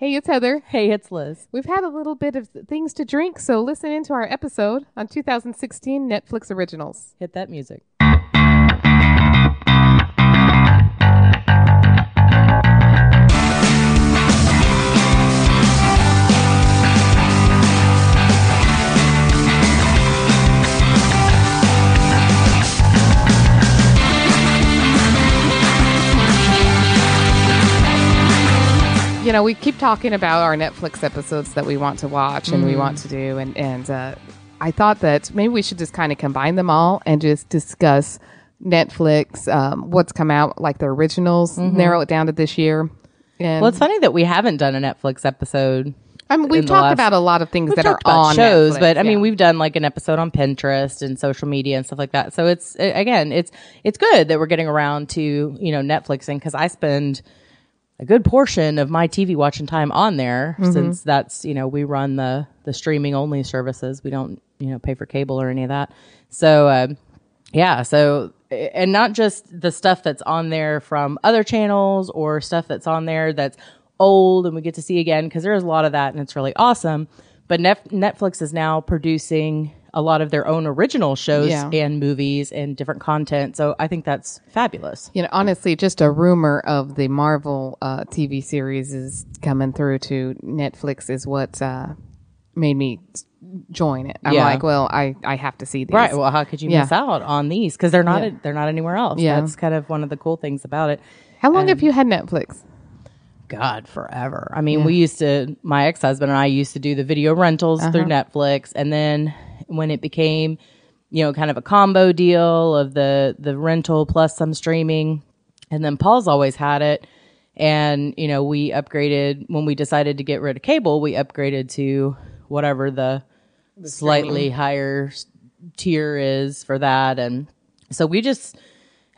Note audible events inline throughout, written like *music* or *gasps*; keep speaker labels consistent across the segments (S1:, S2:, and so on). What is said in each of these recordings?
S1: Hey, it's Heather.
S2: Hey, it's Liz.
S1: We've had a little bit of things to drink, so listen into our episode on 2016 Netflix originals.
S2: Hit that music.
S1: You know, we keep talking about our Netflix episodes that we want to watch and we want to do, and and uh, I thought that maybe we should just kind of combine them all and just discuss Netflix, um, what's come out, like the originals, narrow it down to this year. And
S2: Well, it's funny that we haven't done a Netflix episode.
S1: I mean, we've talked
S2: last-
S1: about a lot of things that are on
S2: shows,
S1: Netflix,
S2: but I mean, we've done like an episode on Pinterest and social media and stuff like that. So it's again, it's it's good that we're getting around to you know Netflixing because I spend a good portion of my TV watching time on there
S1: Mm-hmm.
S2: since that's you know we run the the streaming only services. We don't you know pay for cable or any of that. So uh, yeah, so and not just the stuff that's on there from other channels or stuff that's on there that's old and we get to see again because there's a lot of that and it's really awesome. But Nef- Netflix is now producing a lot of their own original shows
S1: Yeah.
S2: and movies and different content. So I think that's fabulous.
S1: You know, honestly, just a rumor of the Marvel uh, TV series is coming through to Netflix is what uh, made me join it. I'm
S2: Yeah.
S1: like, well, I, I have to see these.
S2: Right. Well, how could you
S1: Yeah.
S2: miss out on these? Because they're not
S1: Yeah.
S2: they're not anywhere else.
S1: Yeah.
S2: That's kind of one of the cool things about it.
S1: How long have you had Netflix?
S2: God, forever. I mean, we used to, my ex husband and I used to do the video rentals through Netflix. And then when it became, you know, kind of a combo deal of the, the rental plus some streaming, and then Paul's always had it. And, you know, we upgraded when we decided to get rid of cable, we upgraded to whatever the, slightly higher tier is for that. And so we just,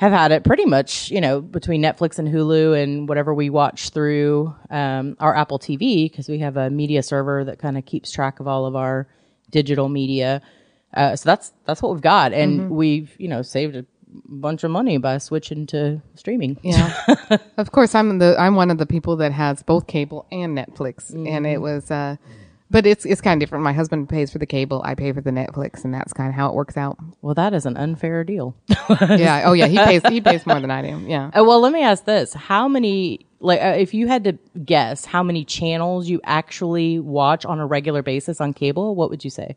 S2: have had it pretty much, you know, between Netflix and Hulu and whatever we watch through um, our Apple TV because we have a media server that kind of keeps track of all of our digital media. Uh, so that's that's what we've got, and we've you know saved a bunch of money by switching to streaming.
S1: Yeah. *laughs* of course, I'm the I'm one of the people that has both cable and Netflix, and
S2: Mm-hmm.
S1: it was. Uh, but it's it's kind of different. My husband pays for the cable, I pay for the Netflix, and that's kind of how it works out.
S2: Well, that is an unfair deal.
S1: yeah. Oh yeah. He *laughs* pays he pays more than I do. Yeah.
S2: Uh, well, let me ask this: How many, like, uh, if you had to guess how many channels you actually watch on a regular basis on cable, what would you say?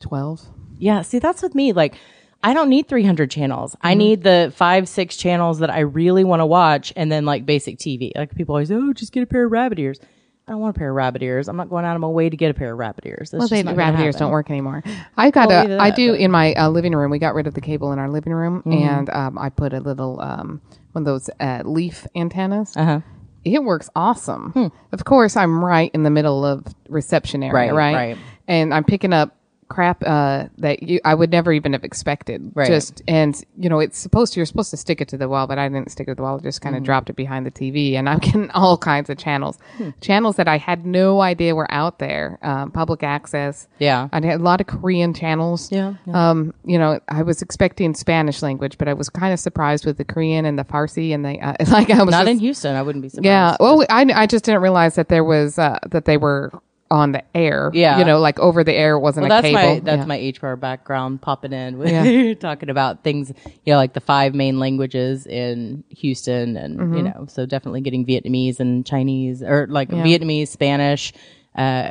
S1: Twelve.
S2: Yeah, see, that's with me. Like, I don't need 300 channels.
S1: Mm-hmm.
S2: I need the five, six channels that I really want to watch, and then like basic TV. Like people always, oh, just get a pair of rabbit ears. I don't want a pair of rabbit ears. I'm not going out of my way to get a pair of rabbit ears. That's
S1: Well, they rabbit ears don't work anymore. I got
S2: Well,
S1: a.
S2: either
S1: I do
S2: but- Mm-hmm.
S1: in my uh, living room. We got rid of the cable in our living room, and um, I put a little um, one of those uh, leaf antennas.
S2: Uh-huh.
S1: It works awesome. Of course, I'm right in the middle of reception area,
S2: Right,
S1: right?
S2: right.
S1: And I'm picking up crap uh, that you I would never even have expected.
S2: Right.
S1: Just and you know, it's supposed to you're supposed to stick it to the wall, but I didn't stick it to the wall. I just
S2: Mm-hmm.
S1: kind of dropped it behind the TV, and I'm getting *laughs* all kinds of channels,
S2: Hmm.
S1: channels that I had no idea were out there. Um, public access.
S2: Yeah.
S1: I had a lot of Korean channels.
S2: Yeah,
S1: Um, you know, I was expecting Spanish language, but I was kind of surprised with the Korean and the Farsi and the uh, *laughs* like. I was
S2: Not
S1: just-
S2: in Houston. I wouldn't be surprised.
S1: yeah. Well, I, I just didn't realize that there was uh, that they were on the air.
S2: Yeah.
S1: You know, like over the air. Wasn't
S2: Well,
S1: a
S2: that's
S1: cable.
S2: my that's
S1: Yeah.
S2: my HR background popping in with
S1: Yeah. *laughs*
S2: talking about things, you know, like the five main languages in Houston, and
S1: Mm-hmm.
S2: you know, so definitely getting Vietnamese and Chinese, or like Vietnamese, Spanish, uh,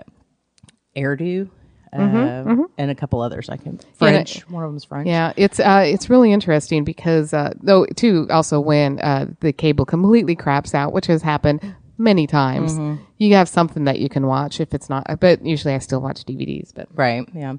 S2: Urdu, uh, and a couple others. I can French. One of them's French.
S1: Mm-hmm. Yeah, it's uh, it's really interesting because uh, though too also when uh, the cable completely craps out, which has happened many times,
S2: Mm-hmm.
S1: you have something that you can watch if it's not. But usually I still watch DVDs. But
S2: Right. Yeah.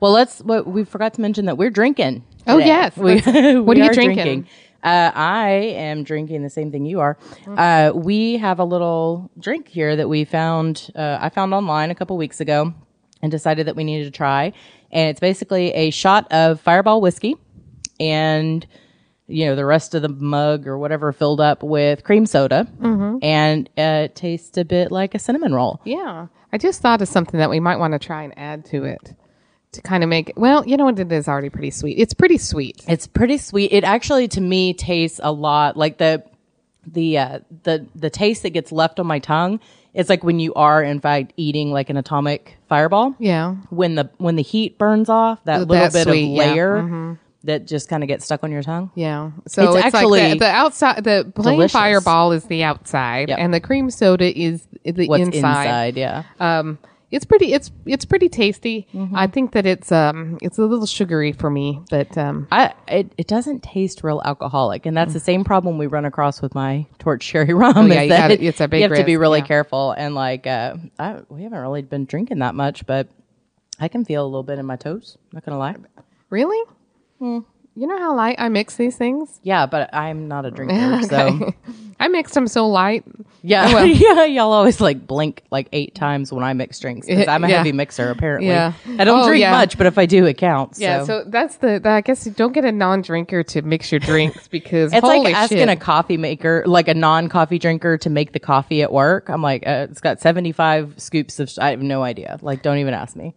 S2: Well, let's. What we forgot to mention that we're drinking.
S1: Oh, yes.
S2: We,
S1: what *laughs*
S2: we
S1: are you drinking?
S2: Uh, I am drinking the same thing you are. Uh, we have a little drink here that we found. Uh, I found online a couple weeks ago, and decided that we needed to try. and it's basically a shot of Fireball whiskey, and you know the rest of the mug or whatever filled up with cream soda, and uh, it tastes a bit like a cinnamon roll.
S1: Yeah. I just thought of something that we might want to try and add to it to kind of make it. Well, you know what? It is already pretty sweet. It's pretty sweet.
S2: It's pretty sweet. It actually, to me, tastes a lot like the the uh, the the taste that gets left on my tongue. It's like when you are, in fact, eating like an atomic fireball.
S1: Yeah.
S2: When the when the heat burns off, that
S1: Oh,
S2: little bit
S1: sweet,
S2: of
S1: yeah.
S2: layer that just kind of gets stuck on your tongue.
S1: Yeah. So
S2: It's
S1: it's,
S2: actually
S1: like the, the outside, the plain
S2: delicious.
S1: fireball is the outside,
S2: Yep.
S1: and the cream soda is the
S2: What's
S1: inside.
S2: inside? yeah.
S1: Um, it's pretty. It's it's pretty tasty.
S2: Mm-hmm.
S1: I think that it's um it's a little sugary for me, but um
S2: I it, it doesn't taste real alcoholic, and that's the same problem we run across with my torch cherry *laughs* rum.
S1: Mm. Oh, yeah,
S2: that
S1: gotta- it's a big
S2: you have to be really
S1: yeah.
S2: careful, and like uh, I, we haven't really been drinking that much, but I can feel a little bit in my toes. Not gonna lie.
S1: really,
S2: Hmm.
S1: you know how light I mix these things.
S2: Yeah, but I'm not a drinker, *laughs* so
S1: I mixed them so light.
S2: yeah,
S1: Well. *laughs*
S2: yeah. Y'all always like blink like eight times when I mix drinks because I'm a
S1: Yeah.
S2: heavy mixer. Apparently,
S1: Yeah.
S2: I don't
S1: Oh,
S2: drink
S1: yeah.
S2: much, but if I do, it counts.
S1: Yeah, so, that's the, the. I guess you don't get a non-drinker to mix your drinks because
S2: It's like asking
S1: shit.
S2: a coffee maker, like a non-coffee drinker, to make the coffee at work. I'm like, uh, it's got 75 scoops of. Sh- I have no idea. Like, don't even ask me.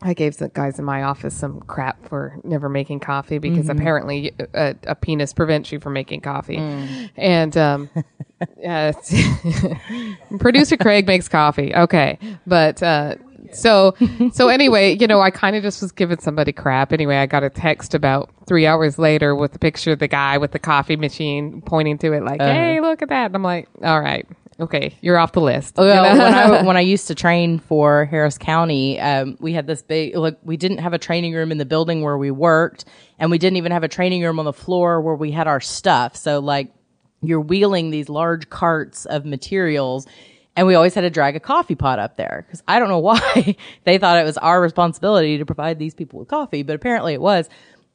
S1: I gave the guys in my office some crap for never making coffee because
S2: Mm-hmm.
S1: apparently a, a penis prevents you from making coffee.
S2: Mm.
S1: And um, *laughs* yeah, *laughs* producer Craig makes coffee. Okay, but uh, so so anyway, you know, I kind of just was giving somebody crap. Anyway, I got a text about three hours later with a picture of the guy with the coffee machine pointing to it, like,
S2: Uh-huh.
S1: "Hey, look at that!" And I'm like, "All right." Okay, you're off the list.
S2: Well,
S1: You know?
S2: when I *laughs* when I used to train for Harris County, um, we had this big. Look, we didn't have a training room in the building where we worked, and we didn't even have a training room on the floor where we had our stuff. So, like, you're wheeling these large carts of materials. And we always had to drag a coffee pot up there because I don't know *laughs* why they thought it was our responsibility to provide these people with coffee, but apparently it was.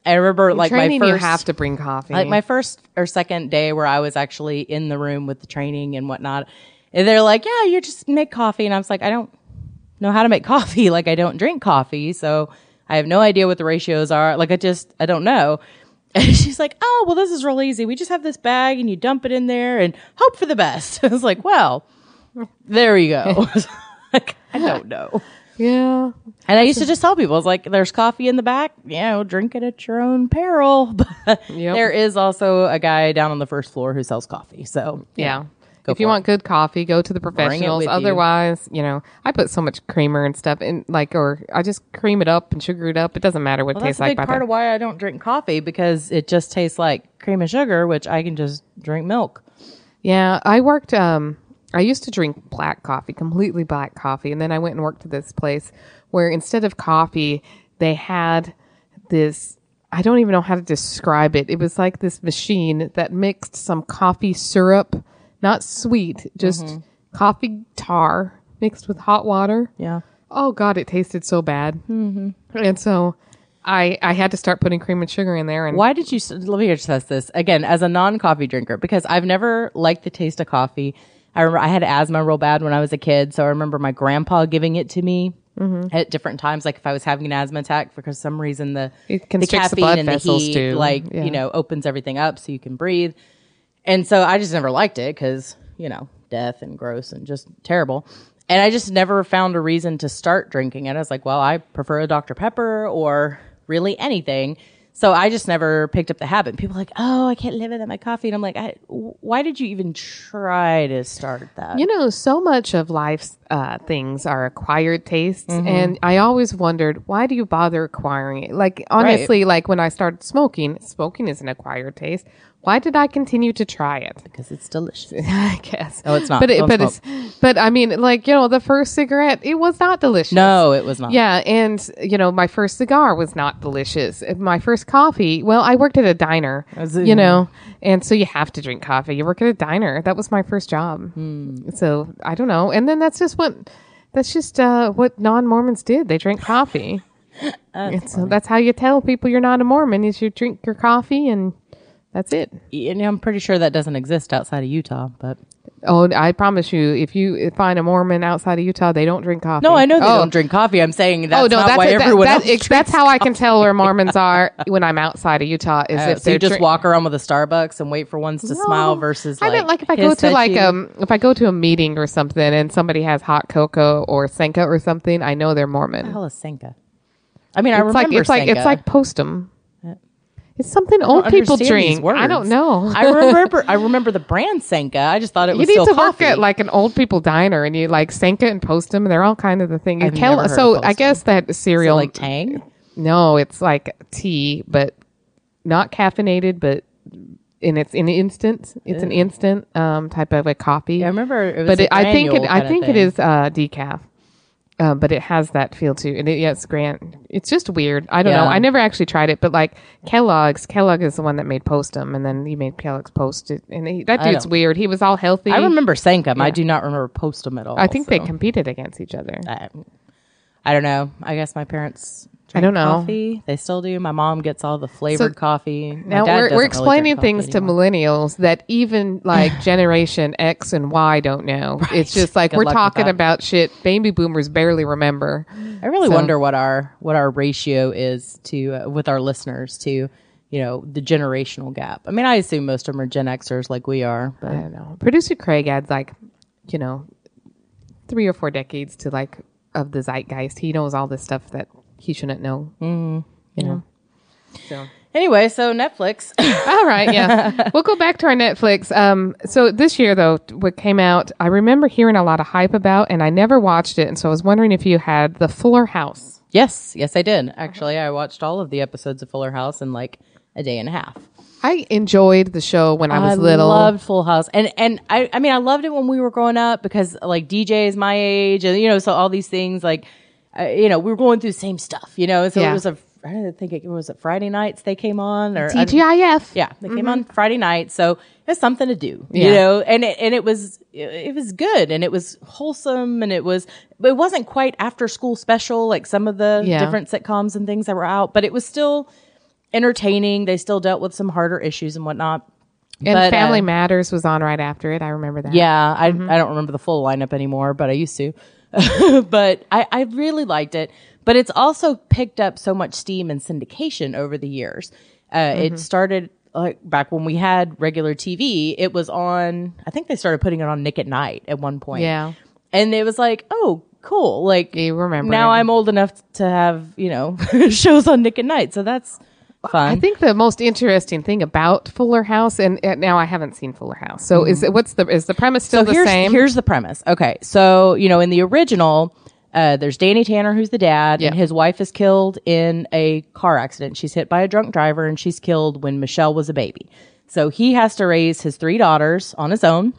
S2: I remember like
S1: training,
S2: my
S1: you
S2: first
S1: have to bring coffee.
S2: like my first or second day where I was actually in the room with the training and whatnot. And they're like, yeah, you just make coffee. And I was like, I don't know how to make *laughs* coffee. Like I don't drink coffee. So I have no idea what the ratios are. Like I just, I don't know. *laughs* And she's like, oh, well, this is real easy. We just have this bag and you dump it in there and hope for the best. *laughs* I was like, well, there you go. like, I don't know.
S1: Yeah.
S2: And I used to just tell people, I was like, there's coffee in the back. You know, drink it at your own peril. *laughs* But
S1: Yep.
S2: there is also a guy down on the first floor who sells coffee. So,
S1: Yeah.
S2: Go
S1: if you
S2: for
S1: want good coffee, go to the
S2: it
S1: professionals.
S2: with you.
S1: Otherwise, you know, I put so much creamer and stuff in, like, or I just cream it up and sugar it up. It doesn't matter what it
S2: Well, that's
S1: tastes like. by
S2: part of why I don't drink coffee because it just tastes like cream and sugar, which I can just drink milk.
S1: yeah, I worked. Um, I used to drink black coffee, completely black coffee, and then I went and worked at this place where instead of coffee, they had this. I don't even know how to describe it. It was like this machine that mixed some coffee syrup, not sweet, just
S2: Mm-hmm.
S1: coffee tar mixed with hot water.
S2: Yeah.
S1: oh god it tasted so bad mm-hmm. and so i i had to start putting cream and sugar in there and
S2: Why did you, let me just test this again as a non coffee drinker because I've never liked the taste of coffee. I remember I had asthma real bad when I was a kid. So I remember my grandpa giving it to me.
S1: Mm-hmm.
S2: At different times, like if I was having an asthma attack, for some reason the the
S1: the
S2: caffeine
S1: blood
S2: and the heat,
S1: too.
S2: like
S1: Yeah.
S2: you know, opens everything up so you can breathe. And so I just never liked it because, you know, death and gross and just terrible. And I just never found a reason to start drinking it. I was like, well, I prefer a Dr. Pepper or really anything. So I just never picked up the habit. People are like, oh, I can't live without my coffee. And I'm like, I, why did you even try to start that?
S1: you know so much of life's uh, things are acquired tastes
S2: Mm-hmm.
S1: and i always wondered why do you bother acquiring it like honestly like when i started smoking smoking is an acquired taste why did i continue to try it
S2: because it's delicious. *laughs*
S1: i guess
S2: Oh, it's not.
S1: but it,
S2: Don't
S1: but
S2: smoke.
S1: it's but i mean like you know the first cigarette it was not delicious
S2: No, it was not.
S1: Yeah, and you know, my first cigar was not delicious. My first coffee, well, I worked at a diner,
S2: As in-
S1: you know, and so you have to drink coffee. You work at a diner. That was my first job.
S2: Hmm.
S1: So I don't know. And then that's just what that's just uh, what non-Mormons did. They drank coffee. *laughs* And so that's how you tell people you're not a Mormon is you drink your coffee and that's it.
S2: And I'm pretty sure that doesn't exist outside of Utah, but
S1: Oh, I promise you, if you find a Mormon outside of Utah, they don't drink coffee.
S2: No, I know they
S1: oh.
S2: don't drink coffee. I'm saying that's
S1: oh no,
S2: not
S1: that's
S2: why
S1: that-
S2: everyone
S1: that-
S2: else
S1: that's how I can tell where *laughs* Mormons are when I'm outside of Utah. Is if
S2: so you
S1: they're
S2: just
S1: drink-
S2: walk around with a Starbucks and wait for ones to smile versus
S1: I
S2: like
S1: meant like if I go to like um if I go to a meeting or something and somebody has hot cocoa or sanka or something, I know they're Mormon.
S2: hell is Sanka? I mean, I
S1: it's like
S2: remember
S1: it's like it's like postum. It's something old people drink. I don't know.
S2: I remember. I remember the brand Sanka. I just thought it was.
S1: you need
S2: still
S1: to work at like an old people diner and you like sanka and postum. They're all kind of the thing. You
S2: I've
S1: Kel-
S2: never heard
S1: so I guess that
S2: Is it
S1: cereal
S2: like Tang.
S1: No, it's like tea, but not caffeinated, but and it's an instant. It's an instant um, type of a coffee.
S2: Yeah, I remember it was
S1: but
S2: a
S1: it, I think it. I think it is uh, decaf. Uh, but it has that feel too, and it, yeah, it's grand. It's just weird. I don't know. I never actually tried it, but like Kellogg's, Kellogg is the one that made Postum, and then he made Kellogg's Post, and he, that
S2: I
S1: dude's
S2: don't-
S1: weird. He was all healthy.
S2: I remember Sanka. I do not remember Postum at all.
S1: I think they
S2: so.
S1: competed against each other.
S2: I, I don't know. I guess my parents.
S1: I don't know.
S2: Coffee. They still do. My mom gets all the flavored coffee. My
S1: Now
S2: dad
S1: we're,
S2: doesn't
S1: we're
S2: really
S1: explaining
S2: drink coffee
S1: things to
S2: anymore.
S1: millennials that even like *laughs* generation X and Y don't know. It's just like
S2: Good
S1: we're
S2: luck with
S1: talking
S2: that.
S1: about shit baby boomers barely remember.
S2: I really
S1: So-
S2: wonder what our what our ratio is to uh, with our listeners to you know the generational gap. I mean, I assume most of them are Gen Xers like we are,
S1: I
S2: but
S1: don't know. Producer Craig adds like, you know, three or four decades to like of the zeitgeist. He knows all this stuff that he shouldn't know. Mm-hmm. You know. So
S2: anyway, so Netflix. *laughs*
S1: All right, yeah. *laughs* we'll go back to our Netflix. Um, so this year, though, what came out, I remember hearing a lot of hype about, and I never watched it, and so I was wondering if you had the Fuller House.
S2: yes, yes, I did. Actually, I watched all of the episodes of Fuller House in like a day and a half.
S1: I enjoyed the show when I was little.
S2: I loved Full House, and and I I mean I loved it when we were growing up because like DJ is my age, and you know so all these things like uh, you know we were going through the same stuff, you know. So
S1: Yeah.
S2: it was a I don't think it was it Friday nights they came on or
S1: TGIF.
S2: yeah they came on Friday night, so it's something to do,
S1: Yeah.
S2: you know. And it, and it was it was good and it was wholesome and it was but it wasn't quite after school special like some of the
S1: Yeah.
S2: different sitcoms and things that were out, but it was still entertaining. They still dealt with some harder issues and whatnot.
S1: And
S2: But,
S1: Family
S2: uh,
S1: Matters was on right after it. I remember that.
S2: Yeah, I
S1: Mm-hmm.
S2: I don't remember the full lineup anymore, but I used to. *laughs* but I I really liked it. But it's also picked up so much steam and syndication over the years. Uh,
S1: Mm-hmm.
S2: It started like back when we had regular TV. It was on. I think they started putting it on Nick at Night at one point.
S1: Yeah.
S2: and it was like, oh, cool. Like
S1: You remember
S2: now.
S1: it.
S2: I'm old enough to have you know *laughs* shows on Nick at Night, so that's fun.
S1: I think the most interesting thing about Fuller House, and, and now I haven't seen Fuller House. So is it what's the is the premise still
S2: so
S1: the
S2: here's,
S1: same?
S2: Here's the premise. Okay, so you know, in the original, uh, there's Danny Tanner, who's the dad,
S1: Yeah.
S2: and his wife is killed in a car accident. She's hit by a drunk driver, and she's killed when Michelle was a baby. So he has to raise his three daughters on his own,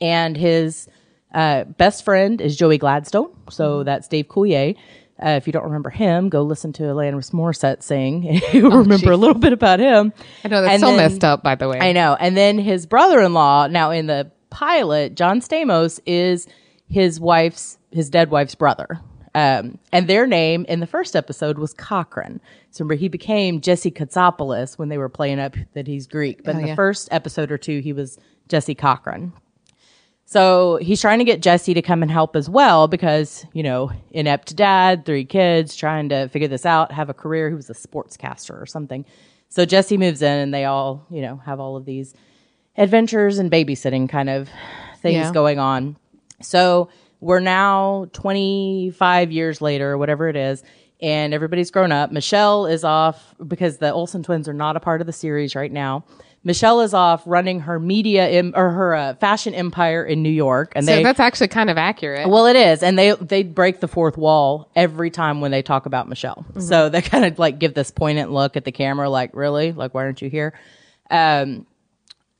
S2: and his uh, best friend is Joey Gladstone. So
S1: Mm-hmm.
S2: that's Dave Coulier. Uh, if you don't remember him, go listen to Alanis Morissette sing. *laughs* and You'll remember a little bit about him.
S1: Oh, I know that's
S2: And
S1: so
S2: then-
S1: messed up. By the way,
S2: I know. And then his brother-in-law, now in the pilot, John Stamos is his wife's, his dead wife's brother. Um, and their name in the first episode was Cochrane. So remember, he became Jesse Katsopoulos when they were playing up that he's Greek. But
S1: Oh,
S2: in the
S1: yeah.
S2: first episode or two, he was Jesse Cochrane. So he's trying to get Jesse to come and help as well because, you know, inept dad, three kids, trying to figure this out, have a career. He was a sportscaster or something. So Jesse moves in and they all, you know, have all of these adventures and babysitting kind of things
S1: Yeah.
S2: going on. So we're now 25 years later, whatever it is, and everybody's grown up. Michelle is off because the Olsen twins are not a part of the series right now. Michelle is off running her media Im- or her uh, fashion empire in New York, and
S1: so
S2: they
S1: that's actually kind of accurate.
S2: well, it is, and they they break the fourth wall every time when they talk about Michelle. So they *laughs* kind of like give this poignant look at the camera, like, "Really? Like, why aren't you here?" Um,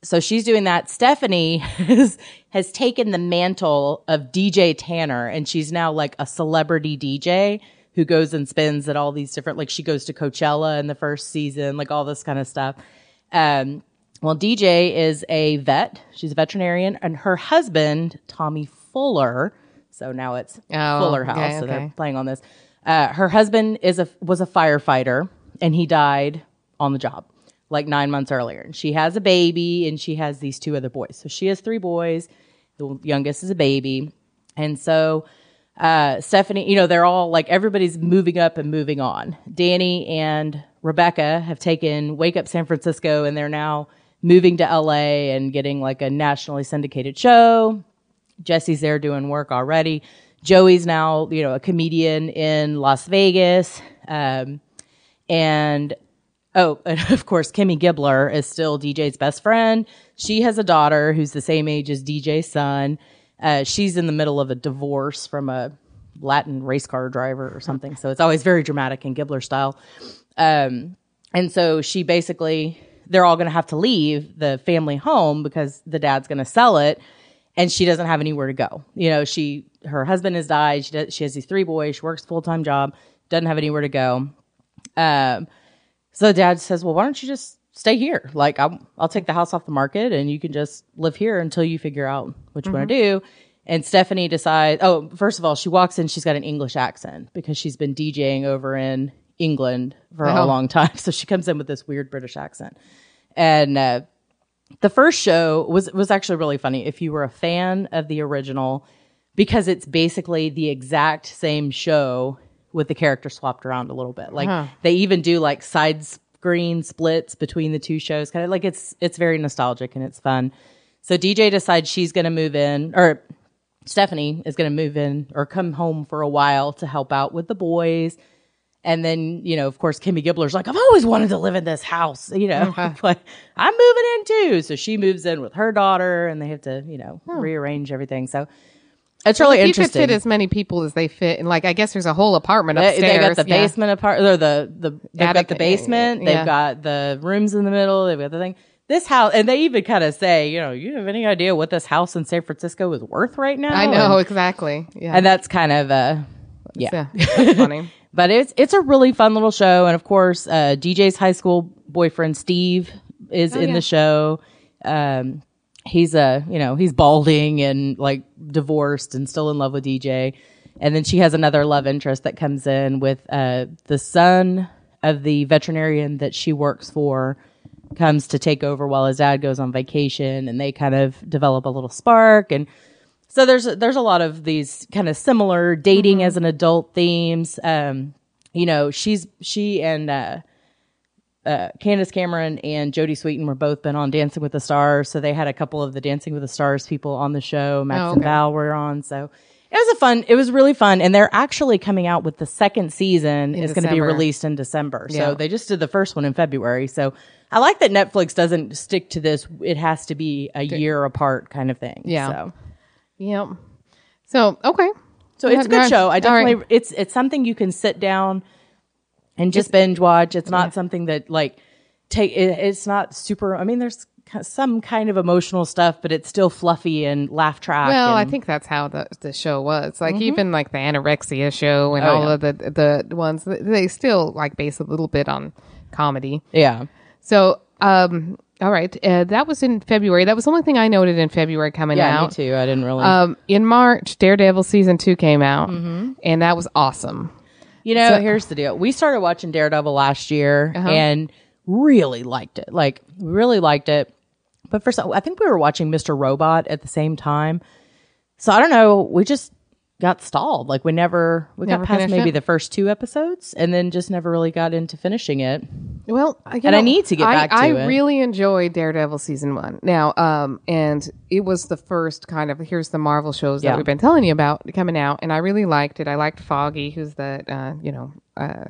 S2: so she's doing that. Stephanie has, has taken the mantle of DJ Tanner, and she's now like a celebrity DJ who goes and spins at all these different. Like, she goes to Coachella in the first season, like all this kind of stuff. Um, well, DJ is a vet. She's a veterinarian, and her husband, Tommy Fuller. So now it's
S1: Oh,
S2: Fuller House.
S1: okay,
S2: So they're playing on this. Uh, her husband is a was a firefighter, and he died on the job like nine months earlier. And she has a baby, and she has these two other boys. So she has three boys. The youngest is a baby. And so, uh, Stephanie, you know, they're all like, everybody's moving up and moving on. Danny and Rebecca have taken Wake Up San Francisco and they're now moving to LA and getting like a nationally syndicated show. Jesse's there doing work already. Joey's now, you know, a comedian in Las Vegas. Um, and oh, *laughs* and of course, Kimmy Gibbler is still DJ's best friend. She has a daughter who's the same age as DJ's son. Uh, she's in the middle of a divorce from a Latin race car driver or something. So it's always very dramatic in Gibbler style. Um, and so she basically, they're all going to have to leave the family home because the dad's going to sell it and she doesn't have anywhere to go. You know, she, her husband has died. She, does, she has these three boys. She works full time job, doesn't have anywhere to go. Um, so dad says, well, why don't you just stay here? Like, I'll, I'll take the house off the market and you can just live here until you figure out what you want to do. And Stephanie decides, oh, first of all, she walks in, she's got an English accent because she's been DJing over in England for a
S1: Oh.
S2: long time. *laughs* So she comes in with this weird British accent. And, uh, the first show was, was actually really funny. If you were a fan of the original, because it's basically the exact same show with the character swapped around a little bit. Like they even do like side screen splits between the two shows. Kind of like it's it's very nostalgic and it's fun. So DJ decides she's going to move in or Stephanie is going to move in or come home for a while to help out with the boys. And then, you know, of course, Kimmy Gibbler's like, I've always wanted to live in this house, *laughs* you know, *laughs* like I'm moving in too. So she moves in with her daughter and they have to, you know, rearrange everything. So it's really
S1: if you could
S2: interesting.
S1: fit as many people as they fit, and like I guess there's a whole apartment
S2: They,
S1: upstairs.
S2: they got the
S1: yeah.
S2: basement apart, or the the they've got the basement.
S1: yeah.
S2: They've got the rooms in the middle. They've got the thing. This house, and they even kind of say, you know, you have any idea what this house in San Francisco is worth right now?
S1: I know
S2: and,
S1: exactly. Yeah,
S2: and that's kind of uh, yeah.
S1: yeah, that's *laughs* funny.
S2: But it's it's a really fun little show, and of course, uh, DJ's high school boyfriend Steve is in
S1: Oh, yeah.
S2: the show. Um, he's a you know he's balding and like divorced and still in love with DJ, and then she has another love interest that comes in with uh, the son of the veterinarian that she works for comes to take over while his dad goes on vacation, and they kind of develop a little spark and. So there's there's a lot of these kind of similar dating as an adult themes. Um, you know, she's she and uh, uh, Candace Cameron and Jodie Sweetin were both been on Dancing with the Stars, so they had a couple of the Dancing with the Stars people on the show. Max
S1: Oh,
S2: and. Val were on, so it was a fun. It was really fun, and they're actually coming out with the second season. is going to be released in December.
S1: Yeah.
S2: So they just did the first one in February. So I like that Netflix doesn't stick to this. It has to be a year apart kind of thing.
S1: Yeah.
S2: So.
S1: Yep. So okay.
S2: So it's a good show. I definitely
S1: right.
S2: it's it's something you can sit down and just binge watch. It's not something that like take it, it's not super I mean there's some kind of emotional stuff but it's still fluffy and laugh track.
S1: Well, I think that's how the the show was. Like even like the anorexia show and
S2: Oh,
S1: all
S2: yeah.
S1: of the the ones they still like base a little bit on comedy.
S2: yeah.
S1: So um all right, uh, that was in February. That was the only thing I noted in February coming out.
S2: Yeah,
S1: out.
S2: me too. I didn't really
S1: Um, in March, Daredevil season two came out,
S2: Mm-hmm.
S1: and that was awesome.
S2: You know,
S1: So-
S2: here's the deal. We started watching Daredevil last year
S1: Uh-huh.
S2: and really liked it. Like really liked it. But for some, I think we were watching Mr. Robot at the same time. So I don't know. We just got stalled. Like we never, we
S1: Never
S2: got past maybe
S1: it?
S2: the first two episodes and then just never really got into finishing it.
S1: Well, you
S2: And I need to get
S1: I-
S2: back to
S1: I
S2: it.
S1: I really enjoyed Daredevil season one. Now, um, and it was the first kind of here's the Marvel shows
S2: Yeah.
S1: that we've been telling you about coming out, and I really liked it. I liked Foggy, who's the uh, you know uh,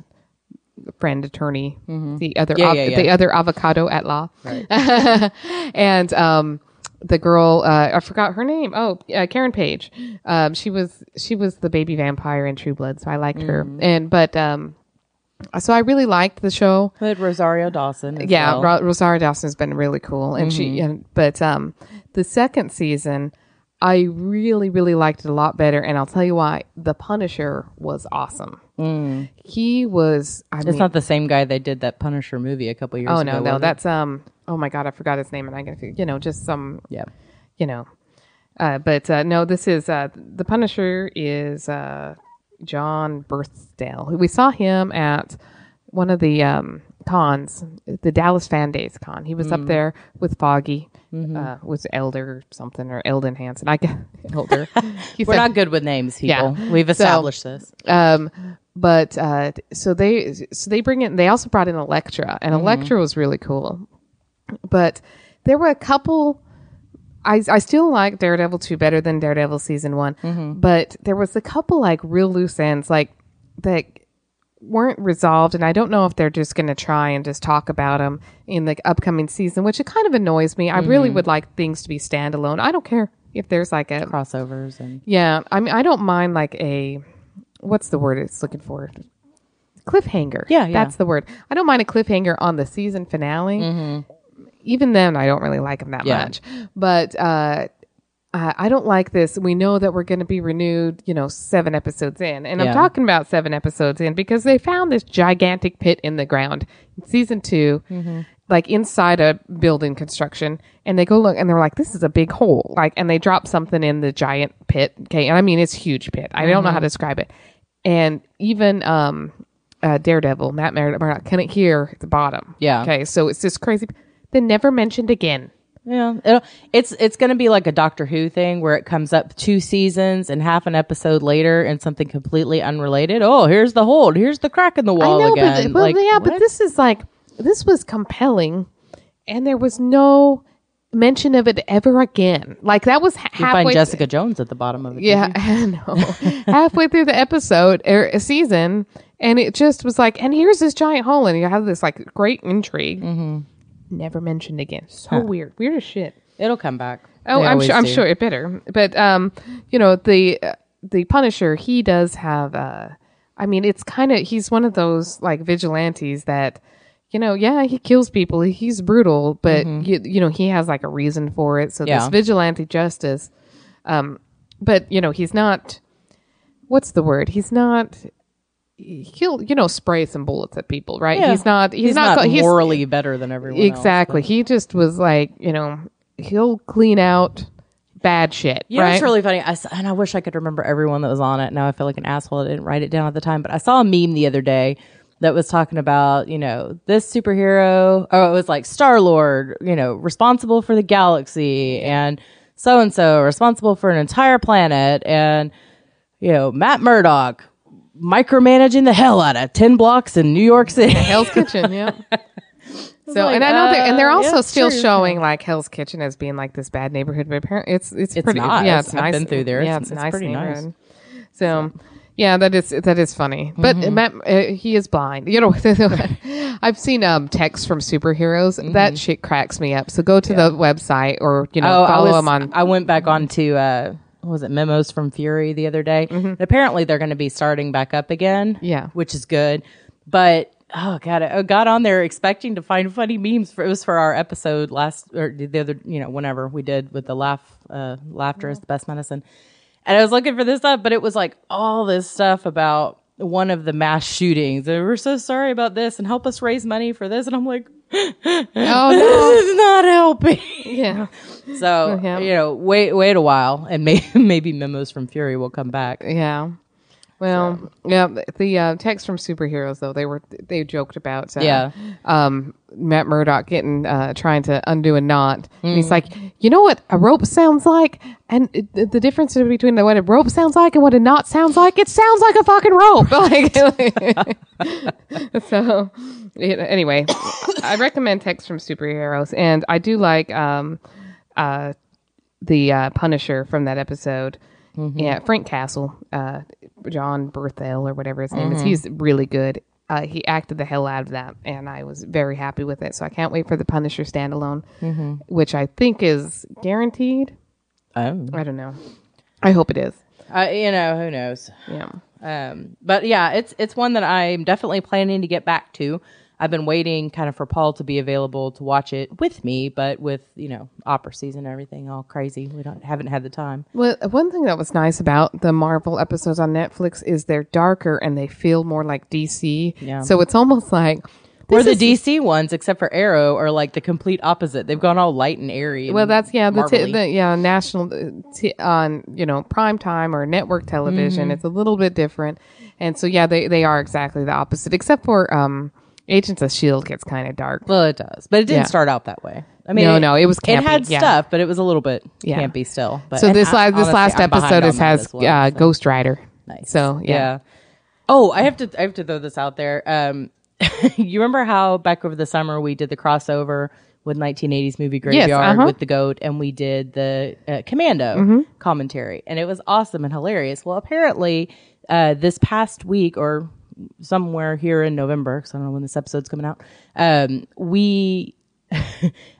S1: friend attorney, the other
S2: Mm-hmm. Yeah,
S1: av-
S2: yeah, yeah.
S1: the other avocado at law, *laughs* and um, the girl uh, I forgot her name. Oh, uh, Karen Page. Um, she was she was the baby vampire in True Blood, so I liked her.
S2: Mm-hmm.
S1: And but um, so I really liked the show
S2: With Rosario Dawson.
S1: Yeah,
S2: well. Mm-hmm.
S1: Ro- Rosario Dawson's been really cool, and she. And, but um, the second season, I really, really liked it a lot better, and I'll tell you why. The Punisher was awesome. He was. I
S2: Mm. it's
S1: mean,
S2: not the same guy they did that Punisher movie a couple years ago.
S1: oh
S2: ago.
S1: no, no, that's um. Oh my god, I forgot his name, and I got you know just some
S2: yeah.
S1: you know. Uh, but uh, no, this is uh, the Punisher is uh, Jon Bernthal. We saw him at one of the um, cons, the Dallas Fan Days con. He was up there with Foggy, uh, was Elder something or Elden Henson. I guess *laughs* Elder. *laughs*
S2: We're
S1: said-
S2: not good with names, people.
S1: Yeah.
S2: We've
S1: So-
S2: established this.
S1: um, but uh, so they so they bring in. They also brought in Elektra, and Elektra was really cool. But there were a couple. I I still like Daredevil two better than Daredevil season one, mm-hmm. but there was a couple like real loose ends like that weren't resolved, and I don't know if they're just going to try and just talk about them in the upcoming season, which it kind of annoys me. I really mm-hmm. would like things to be standalone. I don't care if there's like a
S2: Crossovers and
S1: yeah, I mean, I don't mind like a what's the word it's looking for? Cliffhanger.
S2: Yeah, yeah.
S1: that's the word. I don't mind a cliffhanger on the season finale. Mm-hmm. Even then, I don't really like them that
S2: Mm-hmm. Yeah.
S1: much. But uh, I don't like this. We know that we're going to be renewed, you know, seven episodes in, and I'm talking about seven episodes in because they found this gigantic pit in the ground in season 2
S2: Mm-hmm.
S1: like inside a building construction, and they go look and they're like, "This is a big hole," like, and they drop something in the giant pit. Okay, and I mean it's huge pit. I don't know how to describe it, and even um, uh, Daredevil, Matt Murdock, couldn't hear at the bottom.
S2: Yeah.
S1: Okay, so it's this crazy. They never mentioned again.
S2: Yeah, it'll, it's it's going to be like a Doctor Who thing where it comes up two seasons and half an episode later and something completely unrelated. Oh, here's the hole. Here's the crack in the wall
S1: I know,
S2: again.
S1: but
S2: like,
S1: yeah, but this is like this was compelling, and there was no mention of it ever again. Like that was ha-
S2: you
S1: halfway.
S2: find Jessica Jones at the bottom of it.
S1: yeah, *laughs* I know. halfway through the episode or a season, and it just was like, and here's this giant hole, and you have this like great intrigue.
S2: Mm-hmm.
S1: Never mentioned again. So weird, weird as shit.
S2: it'll come back.
S1: Oh,
S2: They
S1: I'm sure. I'm sure it better. But um, you know the uh, the Punisher. He does have. Uh, I mean, it's kind of he's one of those like vigilantes that, you know, yeah, he kills people. He's brutal, but you, you know he has like a reason for it. So this
S2: Mm-hmm.
S1: Vigilante justice. Um, but you know he's not. What's the word? He's not. He'll you know spray some bullets at people, right?
S2: Yeah.
S1: He's not. He's,
S2: He's,
S1: not.
S2: not,
S1: co- he's-
S2: morally better than everyone.
S1: exactly.
S2: but-
S1: he just was like, you know, he'll clean out bad shit.
S2: You know,
S1: right?
S2: it's really funny. I and I wish I could remember everyone that was on it. Now I feel like an asshole. I didn't write it down at the time, but I saw a meme the other day that was talking about, you know, this superhero. Oh, it was like Star Lord, you know, responsible for the galaxy, and so and so responsible for an entire planet, and you know, Matt Murdock micromanaging the hell out of ten blocks in New York City.
S1: Hell's Kitchen, yeah. *laughs* So,
S2: like,
S1: and I know they're, and they're
S2: uh,
S1: also
S2: yeah,
S1: still
S2: sure.
S1: showing like Hell's Kitchen as being like this bad neighborhood, but apparently it's it's,
S2: It's
S1: pretty.
S2: not.
S1: Yeah,
S2: It's- I've
S1: nice.
S2: been through there.
S1: Yeah,
S2: It's-
S1: it's,
S2: it's
S1: nice
S2: pretty nice.
S1: neighborhood. So, yeah, that is that is funny. But
S2: Mm-hmm.
S1: Matt, uh, he is blind. You know, *laughs* I've seen um texts from superheroes.
S2: Mm-hmm.
S1: That shit cracks me up. So go to the website or you know
S2: Oh,
S1: follow
S2: was,
S1: him on.
S2: I went back on to uh, was it memos from Fury the other day. And apparently they're going to be starting back up again.
S1: Mm-hmm. Yeah.
S2: which is good. But oh god, I got on there expecting to find funny memes. For, it was for our episode last or the other, you know, whenever we did with the laugh, uh, laughter is the best medicine. And I was looking for this stuff, but it was like all this stuff about one of the mass shootings. And we're so sorry about this and help us raise money for this. And I'm like,
S1: oh
S2: this is not helping.
S1: yeah.
S2: So you know, wait, wait a while, and may, *laughs* maybe memos from Fury will come back.
S1: Yeah. Well, yeah, the uh, text from superheroes though they were they joked about uh,
S2: Yeah.
S1: um, Matt Murdock getting uh, trying to undo a knot. And
S2: Mm.
S1: he's like, you know what a rope sounds like, and it, the, the difference between what a rope sounds like and what a knot sounds like, it sounds like a fucking rope. *laughs* like, *laughs* so you know, anyway, *coughs* I recommend text from superheroes, and I do like um, uh, the uh, Punisher from that episode. Yeah, Frank Castle, uh, Jon Bernthal or whatever his name is. He's really good. Uh, he acted the hell out of that, and I was very happy with it. So I can't wait for the Punisher standalone, which I think is guaranteed.
S2: Oh,
S1: I don't know. I hope it is.
S2: uh, you know, who knows?
S1: Yeah.
S2: Um, but yeah, it's it's one that I'm definitely planning to get back to. I've been waiting kind of for Paul to be available to watch it with me, but with you know opera season and everything all crazy, we don't haven't had the time.
S1: Well, one thing that was nice about the Marvel episodes on Netflix is they're darker and they feel more like DC.
S2: Yeah.
S1: So it's almost like
S2: Or the DC ones, except for Arrow, are like the complete opposite. They've gone all light and airy. and
S1: Well, that's yeah, the, t- the yeah national uh, t- on you know prime time or network television.
S2: Mm-hmm.
S1: It's a little bit different, and so yeah, they they are exactly the opposite, except for um Agents of Shield gets kind of dark.
S2: Well, it does, but it didn't
S1: Yeah.
S2: start out that way. I mean,
S1: No, no, it was
S2: It
S1: campy,
S2: had
S1: yeah.
S2: stuff, but it was a little bit
S1: Yeah.
S2: campy still. But
S1: so
S2: and
S1: this
S2: I-
S1: last this
S2: honestly,
S1: last
S2: I'm behind
S1: episode
S2: on
S1: is
S2: that
S1: has
S2: as well,
S1: uh,
S2: so.
S1: Ghost Rider.
S2: Nice.
S1: So yeah.
S2: Oh, I have to I have to throw this out there. Um, *laughs* you remember how back over the summer we did the crossover with 1980s movie Graveyard
S1: uh-huh.
S2: with the goat, and we did the uh, Commando
S1: Mm-hmm.
S2: commentary, and it was awesome and hilarious. Well, apparently, uh, this past week or somewhere here in November, because I don't know when this episode's coming out, um, we *laughs*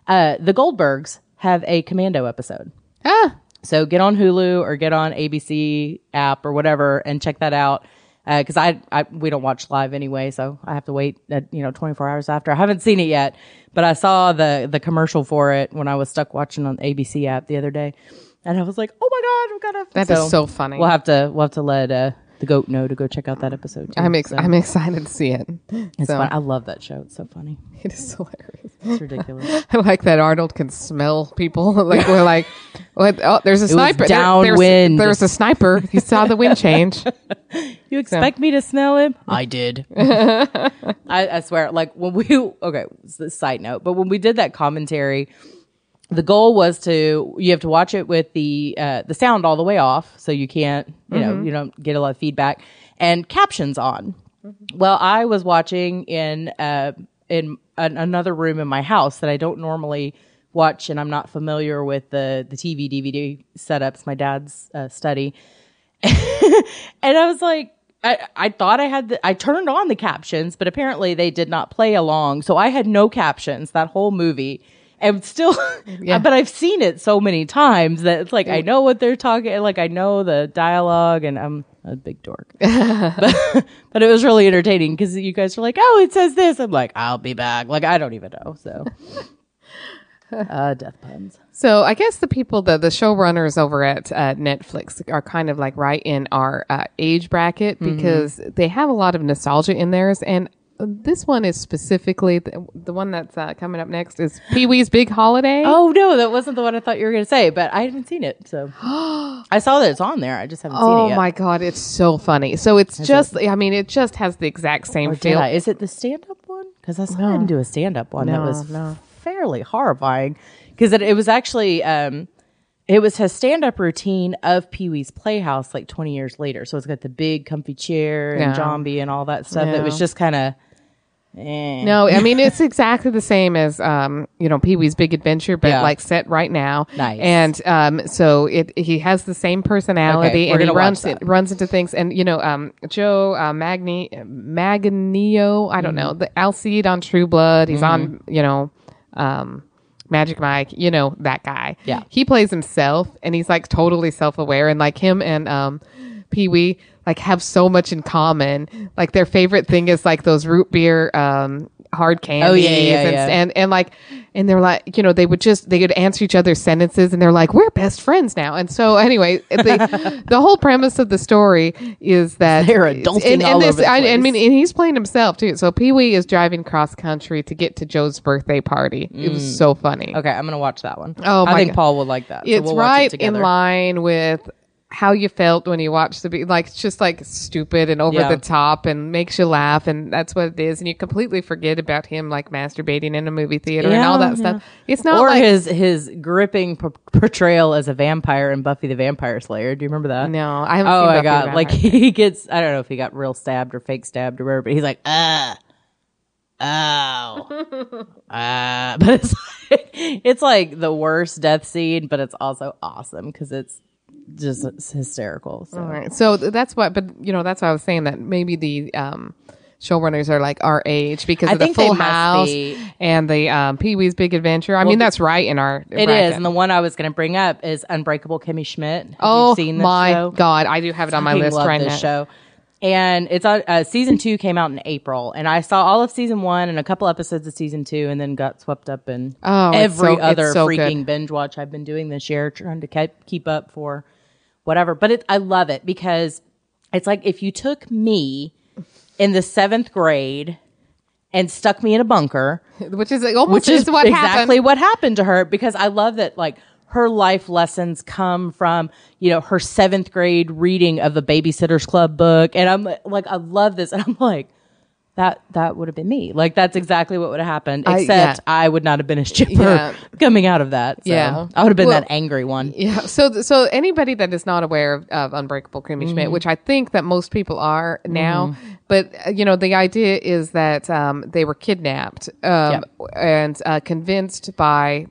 S2: uh, the Goldbergs have a Commando episode.
S1: Ah,
S2: So get on Hulu or get on ABC app or whatever and check that out. Because I, I we don't watch live anyway, so I have to wait uh, you know 24 hours after. I haven't seen it yet, but I saw the the commercial for it when I was stuck watching on ABC app the other day, and I was like, oh my god, I've got to.
S1: That is so funny.
S2: We'll have to we'll have to let uh, the goat know to go check out that episode. Too.
S1: I'm ex-
S2: So,
S1: I'm excited to see it.
S2: it's
S1: so-
S2: fun. I love that show. It's so funny. *laughs*
S1: It is hilarious.
S2: It's ridiculous. *laughs*
S1: I like that Arnold can smell people. *laughs* like we're like, what? Oh, there's a sniper. There-
S2: downwind.
S1: there's, there's a sniper. He saw the wind change.
S2: You expect me to smell him? I did. I, I swear, like when we okay, side note, but when we did that commentary, the goal was to you have to watch it with the uh, the sound all the way off, so you can't you know you don't get a lot of feedback and captions on. Well, I was watching in uh, in an, another room in my house that I don't normally watch, and I'm not familiar with the the TV DVD setups. My dad's uh, study, *laughs* and I was like, I, I thought I had the, I turned on the captions, but apparently they did not play along. So I had no captions that whole movie. And still, *laughs* yeah. but I've seen it so many times that it's like I know what they're talking, like I know the dialogue, and I'm a big dork. *laughs* but, but it was really entertaining because you guys were like, "Oh, it says this." I'm like, "I'll be back." Like I don't even know. So, *laughs* uh, death puns.
S1: So I guess the people, the the showrunners over at uh, Netflix, are kind of like right in our uh, age bracket
S2: Mm-hmm.
S1: because they have a lot of nostalgia in theirs, and this one is specifically the, the one that's uh, coming up next is Pee Wee's Big Holiday.
S2: Oh no, that wasn't the one I thought you were going to say, but I haven't seen it. So *gasps* I saw that it's on there. I just haven't seen
S1: Oh
S2: it yet.
S1: Oh, my god, it's so funny. So it's just, I mean, it just has the exact same
S2: Or
S1: feel.
S2: Is it the stand up one? Because I saw him do a stand up one that was
S1: no.
S2: fairly horrifying. Because it, it was actually, um, it was his stand up routine of Pee Wee's Playhouse like 20 years later. So it's got the big comfy chair and
S1: Yeah.
S2: zombie and all that stuff. It was just kind of, eh.
S1: No, I mean it's exactly the same as um, you know Pee Wee's Big Adventure, but
S2: Yeah.
S1: like set right now.
S2: Nice.
S1: And um, so it he has the same personality,
S2: Okay,
S1: and he runs it, runs into things. And you know, um, Joe uh, Magni Magnio, I don't know,
S2: Mm-hmm.
S1: the Alcide on True Blood. He's on you know. Um, Magic Mike, you know that guy.
S2: Yeah.
S1: he plays himself, and he's like totally self-aware, and like him and um, Pee Wee like have so much in common. Like their favorite thing is like those root beer um hard candies
S2: Oh, yeah, yeah,
S1: and,
S2: yeah.
S1: and and like and they're like you know they would just they would answer each other's sentences and they're like we're best friends now and so anyway the *laughs* the whole premise of the story is that
S2: They're adulting
S1: and, and
S2: all
S1: this
S2: over
S1: I, I mean and he's playing himself too so Pee Wee is driving cross country to get to Joe's birthday party it was so funny
S2: okay, I'm going to watch that one.
S1: Oh,
S2: I think
S1: God.
S2: Paul would like that. so
S1: it's
S2: we'll watch it
S1: right in line with how you felt when you watched the be like it's just like stupid and over
S2: Yeah.
S1: the top and makes you laugh and that's what it is and you completely forget about him like masturbating in a movie theater and all
S2: Yeah,
S1: that stuff it's not
S2: or
S1: like
S2: his his gripping p- portrayal as a vampire in Buffy the Vampire Slayer. Do you remember that?
S1: no i haven't
S2: Oh my god! Like he gets, I don't know if he got real stabbed or fake stabbed or whatever, but he's like, *laughs* ah, oh, *laughs* ah. But it's like, it's like the worst death scene, but it's also awesome because it's just hysterical. So.
S1: All right. So that's what, but you know, that's why I was saying that maybe the um, showrunners are like our age because
S2: I
S1: of the Full House
S2: be.
S1: and the um, Pee Wee's Big Adventure. I mean, that's right in our.
S2: It is, and the one I was going to bring up is Unbreakable Kimmy Schmidt. Have
S1: oh
S2: you seen
S1: my
S2: show?
S1: god, I do have it on my
S2: fucking
S1: list right now.
S2: show. And it's on uh, season two came out in April, and I saw all of season one and a couple episodes of season two, and then got swept up in
S1: Oh,
S2: every
S1: so-
S2: other
S1: so
S2: freaking
S1: good.
S2: binge watch I've been doing this year, trying to keep keep up for whatever. But it, I love it because it's like if you took me in the seventh grade and stuck me in a bunker, *laughs*
S1: Which is
S2: which is
S1: what
S2: exactly
S1: happened.
S2: what happened to her because I love that like her life lessons come from you know her seventh grade reading of the Babysitters Club book, and I'm like I love this, and I'm like. that that would have been me. Like that's exactly what would have happened.
S1: I-
S2: Except
S1: yeah.
S2: I would not have been a stripper
S1: Yeah. *laughs*
S2: coming out of that. So
S1: Yeah.
S2: I would have been
S1: Well-
S2: that angry one.
S1: Yeah. So, so anybody that is not aware of, of Unbreakable Kimmy Schmidt, which I think that most people are now, but uh, you know, the idea is that um, they were kidnapped um, and uh, convinced by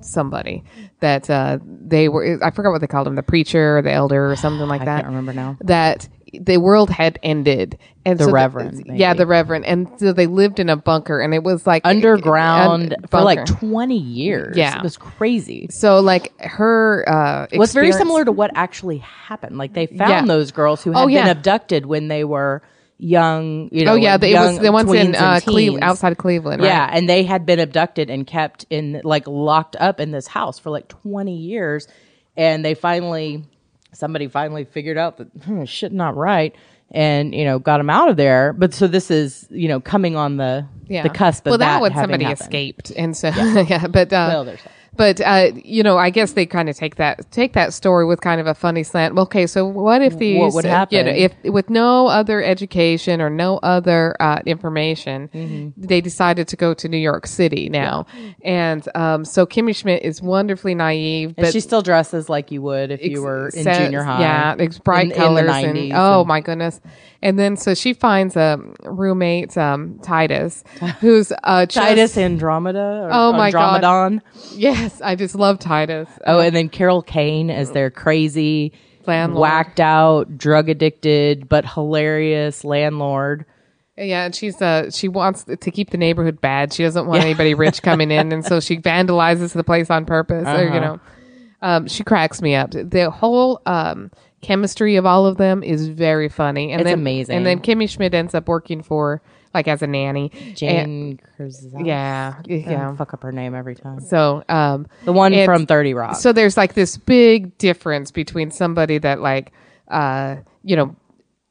S1: somebody that uh, they were. I forgot what they called him, the preacher, or the elder, or something like that.
S2: I can't remember now.
S1: That the world had ended, and
S2: The
S1: so
S2: Reverend,
S1: yeah,
S2: maybe.
S1: the Reverend, and so they lived in a bunker, and it was like
S2: Underground for like 20 years.
S1: Yeah.
S2: It was crazy.
S1: So like her uh,
S2: was very similar to what actually happened. Like they found
S1: Yeah.
S2: those girls who had
S1: Oh,
S2: been abducted when they were young. You know,
S1: Oh yeah,
S2: like
S1: it was the ones in uh, outside of Cleveland.
S2: Yeah, and they had been abducted and kept in like locked up in this house for like 20 years, and they finally, somebody finally figured out that hmm, shit not right, and you know got them out of there. But so this is you know coming on the
S1: yeah.
S2: the cusp of
S1: well, that, one
S2: having
S1: somebody
S2: happened.
S1: escaped, and so yeah, *laughs* but uh,
S2: Well, there's that.
S1: But uh, you know, I guess they kind of take that take that story with kind of a funny slant. Well, okay, so what if these
S2: What would
S1: uh, You know,
S2: happen?
S1: if with no other education or no other uh, information,
S2: Mm-hmm.
S1: they decided to go to New York City now, and um, so Kimmy Schmidt is wonderfully naive,
S2: And
S1: but
S2: she still dresses like you would if you were in
S1: says-
S2: junior high.
S1: Yeah, it's bright
S2: in, in
S1: colors.
S2: the
S1: and,
S2: 90s.
S1: oh
S2: and-
S1: my goodness! And then so she finds a roommate, um, Titus, *laughs* who's uh, just,
S2: Titus Andromedon. Or
S1: Oh my God. Yes, I just love Titus.
S2: Oh, and then Carol Kane as their crazy,
S1: Landlord.
S2: whacked out, drug addicted, but hilarious landlord.
S1: Yeah, and she's uh she wants to keep the neighborhood bad. She doesn't want anybody rich coming in, and so *laughs* she vandalizes the place on purpose. Or, you
S2: Uh-huh.
S1: know, um, she cracks me up. The whole um chemistry of all of them is very funny, and
S2: It's
S1: then,
S2: amazing.
S1: And then Kimmy Schmidt ends up working for like as a nanny.
S2: Jane Krzak.
S1: yeah,
S2: Yeah.
S1: yeah.
S2: Fuck up her name every time.
S1: So um,
S2: The one from 30 Rock.
S1: So there's like this big difference between somebody that like uh you know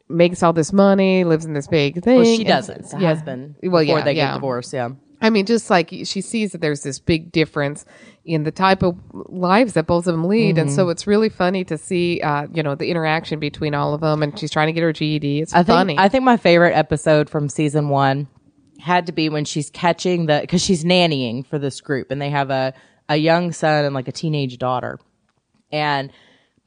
S1: makes all this money, lives in this big thing.
S2: well, she
S1: and-
S2: doesn't. The
S1: yeah.
S2: husband.
S1: Well,
S2: before
S1: yeah,
S2: they
S1: yeah.
S2: get divorced. Yeah.
S1: I mean, just like she sees that there's this big difference in the type of lives that both of them lead, and
S2: Mm-hmm.
S1: so it's really funny to see, uh, you know, the interaction between all of them. And she's trying to get her GED. It's
S2: I think,
S1: funny.
S2: I think my favorite episode from season one had to be when she's catching the because she's nannying for this group and they have a a young son and like a teenage daughter, and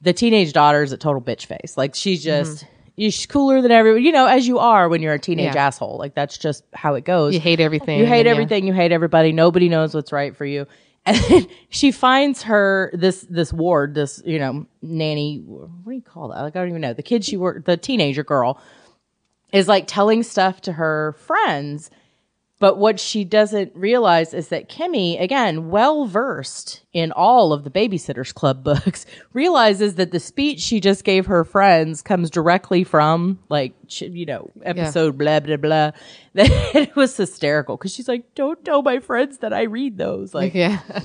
S2: the teenage daughter is a total bitch face. Like she's just. She's cooler than everyone, you know, as you are when you're a teenage
S1: Mm-hmm. Yeah.
S2: asshole. Like that's just how it goes.
S1: you hate everything.
S2: You hate
S1: and yeah.
S2: everything. You hate everybody. Nobody knows what's right for you. And *laughs* she finds her this this ward, this you know nanny. What do you call that? Like I don't even know. The kid she worked, the teenager girl, is like telling stuff to her friends. But what she doesn't realize is that Kimmy, again, well versed in all of the Babysitters Club *laughs* books, realizes that the speech she just gave her friends comes directly from, like, you know, episode blah, blah, blah. *laughs* That it was hysterical because she's like, don't tell my friends that I read those. Like,
S1: Yeah. *laughs*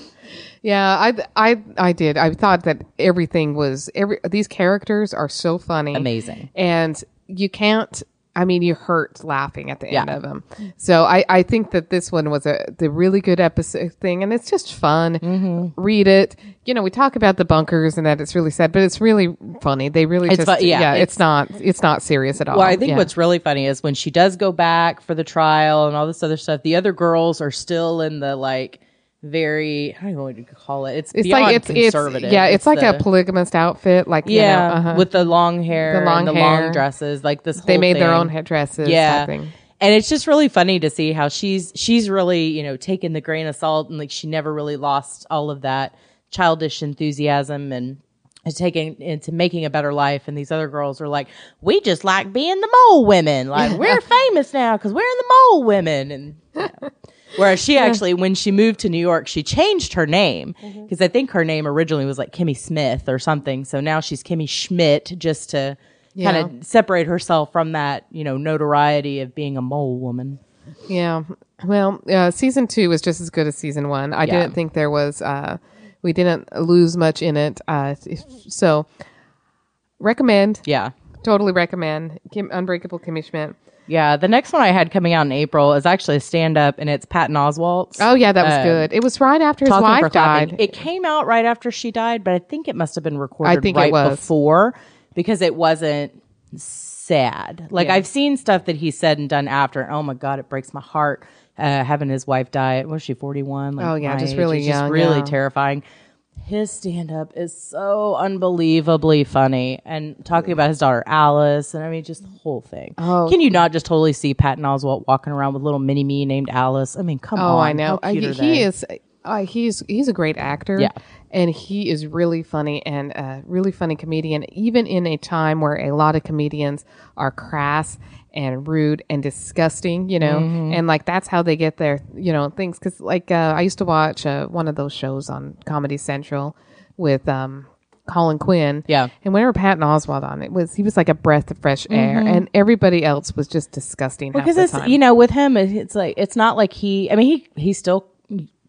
S1: Yeah, I, I, I did. I thought that everything was every. These characters are so funny,
S2: Amazing.
S1: and you can't. I mean, you hurt laughing at the end of them. So I, I think that this one was a the really good episode thing, and it's just fun.
S2: Mm-hmm.
S1: Read it. You know, we talk about the bunkers and that it's really sad, but it's really funny. They really
S2: It's
S1: just
S2: fu- yeah,
S1: yeah.
S2: it's-
S1: It's, not it's not serious at all.
S2: Well, I think
S1: Yeah.
S2: what's really funny is when she does go back for the trial and all this other stuff, the other girls are still in the like very I don't know what you call it. It's
S1: it's
S2: beyond
S1: like it's it's yeah. It's, like
S2: the-
S1: a polygamist outfit. Like you
S2: yeah
S1: know, uh-huh.
S2: with the long hair,
S1: The long
S2: and the
S1: hair.
S2: long dresses, like this.
S1: they made their
S2: thing.
S1: own headdresses.
S2: yeah and it's just really funny to see how she's she's really you know taken the grain of salt and like she never really lost all of that childish enthusiasm and taking into making a better life and these other girls are like we just like being the mole women like we're *laughs* famous now because we're in the mole women and you. *laughs* whereas she actually when she moved to new york she changed her name because i think her name originally was like kimmy smith or something so now she's kimmy schmidt just to kind of separate herself from that, you know, notoriety of being a mole woman.
S1: Yeah. Well, uh, season two was just as good as season one. I
S2: Yeah.
S1: didn't think there was, uh, we didn't lose much in it. Uh, so, recommend,
S2: Yeah.
S1: totally recommend Kim, Unbreakable Kimmy Schmidt.
S2: Yeah. The next one I had coming out in April is actually a stand up and it's Patton Oswalt.
S1: Oh, yeah, that was
S2: Uh,
S1: good. It was right after his wife died.
S2: It came out right after she died, but I think it must have been recorded
S1: I think it was.
S2: before because it wasn't sad. Like I've seen stuff that he said and done after. and Oh my god, it breaks my heart. Uh, having his wife die. Was she forty one? Like
S1: Oh, yeah, just really young,
S2: really
S1: yeah.
S2: terrifying. His stand up is so unbelievably funny, and talking about his daughter Alice, and I mean, just the whole thing.
S1: Oh.
S2: Can you not just totally see Patton Oswalt walking around with little mini me named Alice? I mean, come on.
S1: Oh, I know. Uh, he is. Uh, he's he's a great actor.
S2: Yeah.
S1: and he is really funny and a really funny comedian. Even in a time where a lot of comedians are crass and rude and disgusting, you know,
S2: Mm-hmm.
S1: and like that's how they get their you know things. Because like uh, I used to watch uh, one of those shows on Comedy Central with um, Colin Quinn.
S2: Yeah.
S1: and whenever Patton Oswalt on it was he was like a breath of fresh air, and everybody else was just disgusting.
S2: because it's
S1: time.
S2: you know with him it's like it's not like he i mean he he still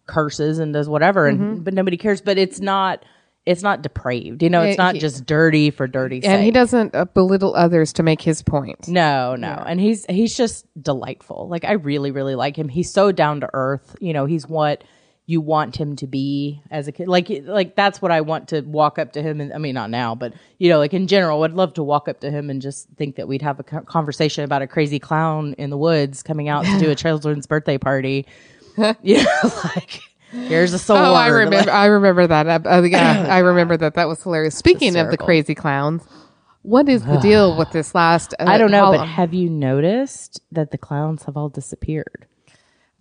S2: curses and does whatever and
S1: Mm-hmm.
S2: but nobody cares but it's not it's not depraved you know it's not
S1: he-
S2: just dirty for dirty
S1: and he doesn't uh, belittle others to make his point.
S2: no no and he's he's just delightful. Like i really really like him. He's so down to earth you know he's what you want him to be as a kid. Like like that's what i want to walk up to him and i mean not now but you know like in general i'd love to walk up to him and just think that we'd have a conversation about a crazy clown in the woods coming out to do a *laughs* children's birthday party. *laughs* Know like here's a sword
S1: Oh, I
S2: Like,
S1: remember. I remember that. Uh, yeah, *clears throat* I remember that. That was hilarious. Speaking of the crazy clowns, what is the *sighs* deal with this last? Uh,
S2: i don't know
S1: hol-
S2: but have you noticed that the clowns have all disappeared